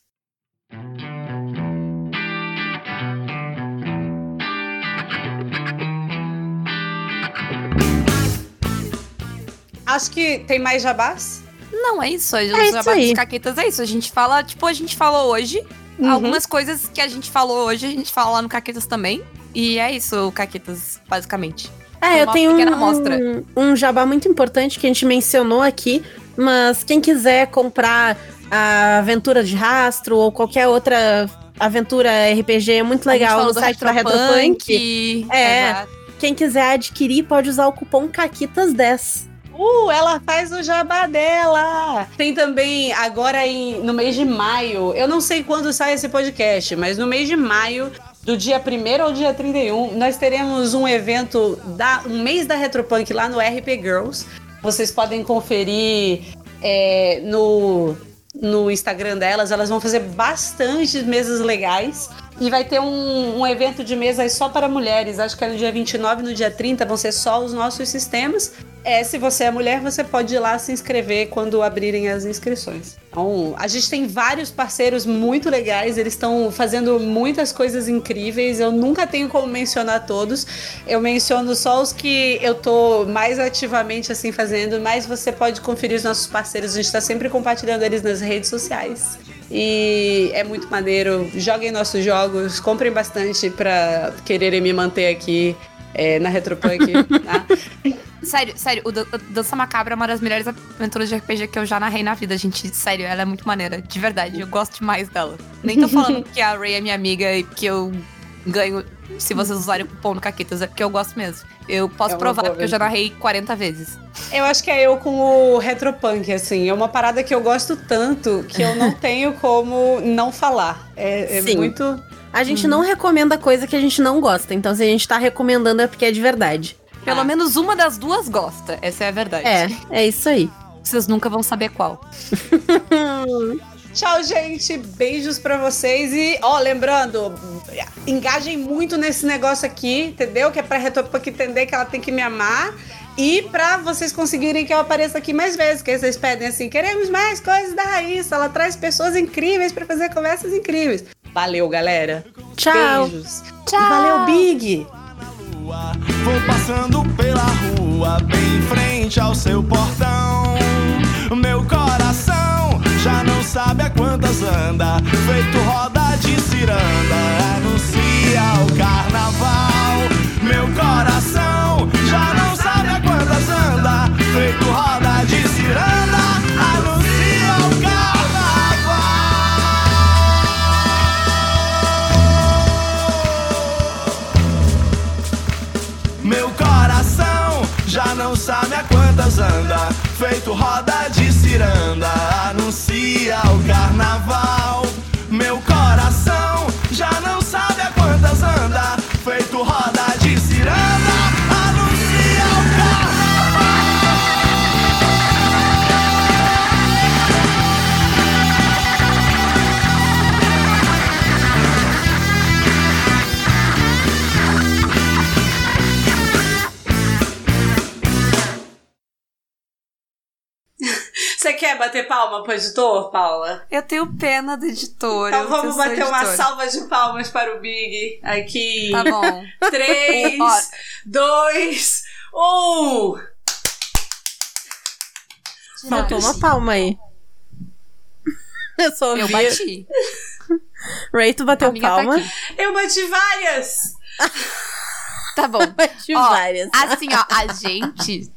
Acho que tem mais jabás. Não, é isso. Os isso jabá aí. caquetas é isso. A gente fala, tipo, a gente falou hoje. Uhum. Algumas coisas que a gente falou hoje, a gente fala lá no Caquetas também. E é isso, o Caquetas, basicamente. É, eu tenho um, amostra. um jabá muito importante que a gente mencionou aqui, mas quem quiser comprar a aventura de rastro ou qualquer outra aventura RPG é muito legal no site da. Retropunk. É. Exato. Quem quiser adquirir pode usar o cupom CAQUITAS10. Uh, ela faz o jabá dela. Tem também, agora em, no mês de maio, eu não sei quando sai esse podcast, mas no mês de maio, do dia 1 ao dia 31, nós teremos um evento, da, um mês da Retropunk lá no RP Girls. Vocês podem conferir é, no, no Instagram delas. Elas vão fazer bastante mesas legais. E vai ter um, um evento de mesa só para mulheres. Acho que é no dia 29 e no dia 30 vão ser só os nossos sistemas. É, se você é mulher, você pode ir lá se inscrever quando abrirem as inscrições. Então, a gente tem vários parceiros muito legais, eles estão fazendo muitas coisas incríveis. Eu nunca tenho como mencionar todos. Eu menciono só os que eu tô mais ativamente assim fazendo, mas você pode conferir os nossos parceiros. A gente está sempre compartilhando eles nas redes sociais. E é muito maneiro. Joguem nossos jogos, comprem bastante para quererem me manter aqui é, na Retropunk. tá? Sério, sério, o Dança Macabra é uma das melhores aventuras de RPG que eu já narrei na vida, gente. Sério, ela é muito maneira. De verdade, eu gosto demais dela. Nem tô falando que a Ray é minha amiga e que eu ganho se vocês usarem o cupom no Caquetas, é porque eu gosto mesmo. Eu posso é provar, porque eu já narrei 40 vezes. Eu acho que é eu com o Retropunk, assim. É uma parada que eu gosto tanto que eu não tenho como não falar. É, é muito. A gente não recomenda coisa que a gente não gosta. Então, se a gente tá recomendando é porque é de verdade. Pelo ah. menos uma das duas gosta. Essa é a verdade. É, é isso aí. Vocês nunca vão saber qual. Tchau, gente. Beijos para vocês. E, ó, lembrando, engajem muito nesse negócio aqui, entendeu? Que é pra Retopunk entender que ela tem que me amar. E pra vocês conseguirem que eu apareça aqui mais vezes, que vocês pedem assim, queremos mais coisas da Raíssa. Ela traz pessoas incríveis para fazer conversas incríveis. Valeu, galera. Tchau. Beijos. Tchau. E valeu, Big. Vou passando pela rua, bem em frente ao seu portão. Meu coração já não sabe a quantas anda, feito roda de ciranda, anuncia o carnaval. Meu coração já não sabe a quantas anda, feito roda de ciranda, anuncia o carnaval. Meu coração já não sabe a quantas anda, feito roda de ciranda, anuncia o carnaval. Quer bater palma pro editor, Paula? Eu tenho pena do editor. Então vamos bater uma editor. salva de palmas para o Big. Aqui. Tá bom. 3, Ó. 2, 1. Faltou uma palma aí. Eu só ouvi. Eu bati. Ray, tu bateu minha palma? tá. Eu bati várias. Tá bom. Bati Ó, várias. Assim, ó, a gente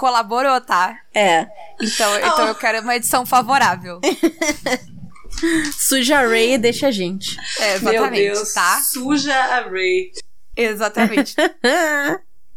colaborou, tá? É. Então, então Oh. eu quero uma edição favorável. Suja a Ray e deixa a gente. É, Meu exatamente, Deus. tá? Suja a Ray. Exatamente.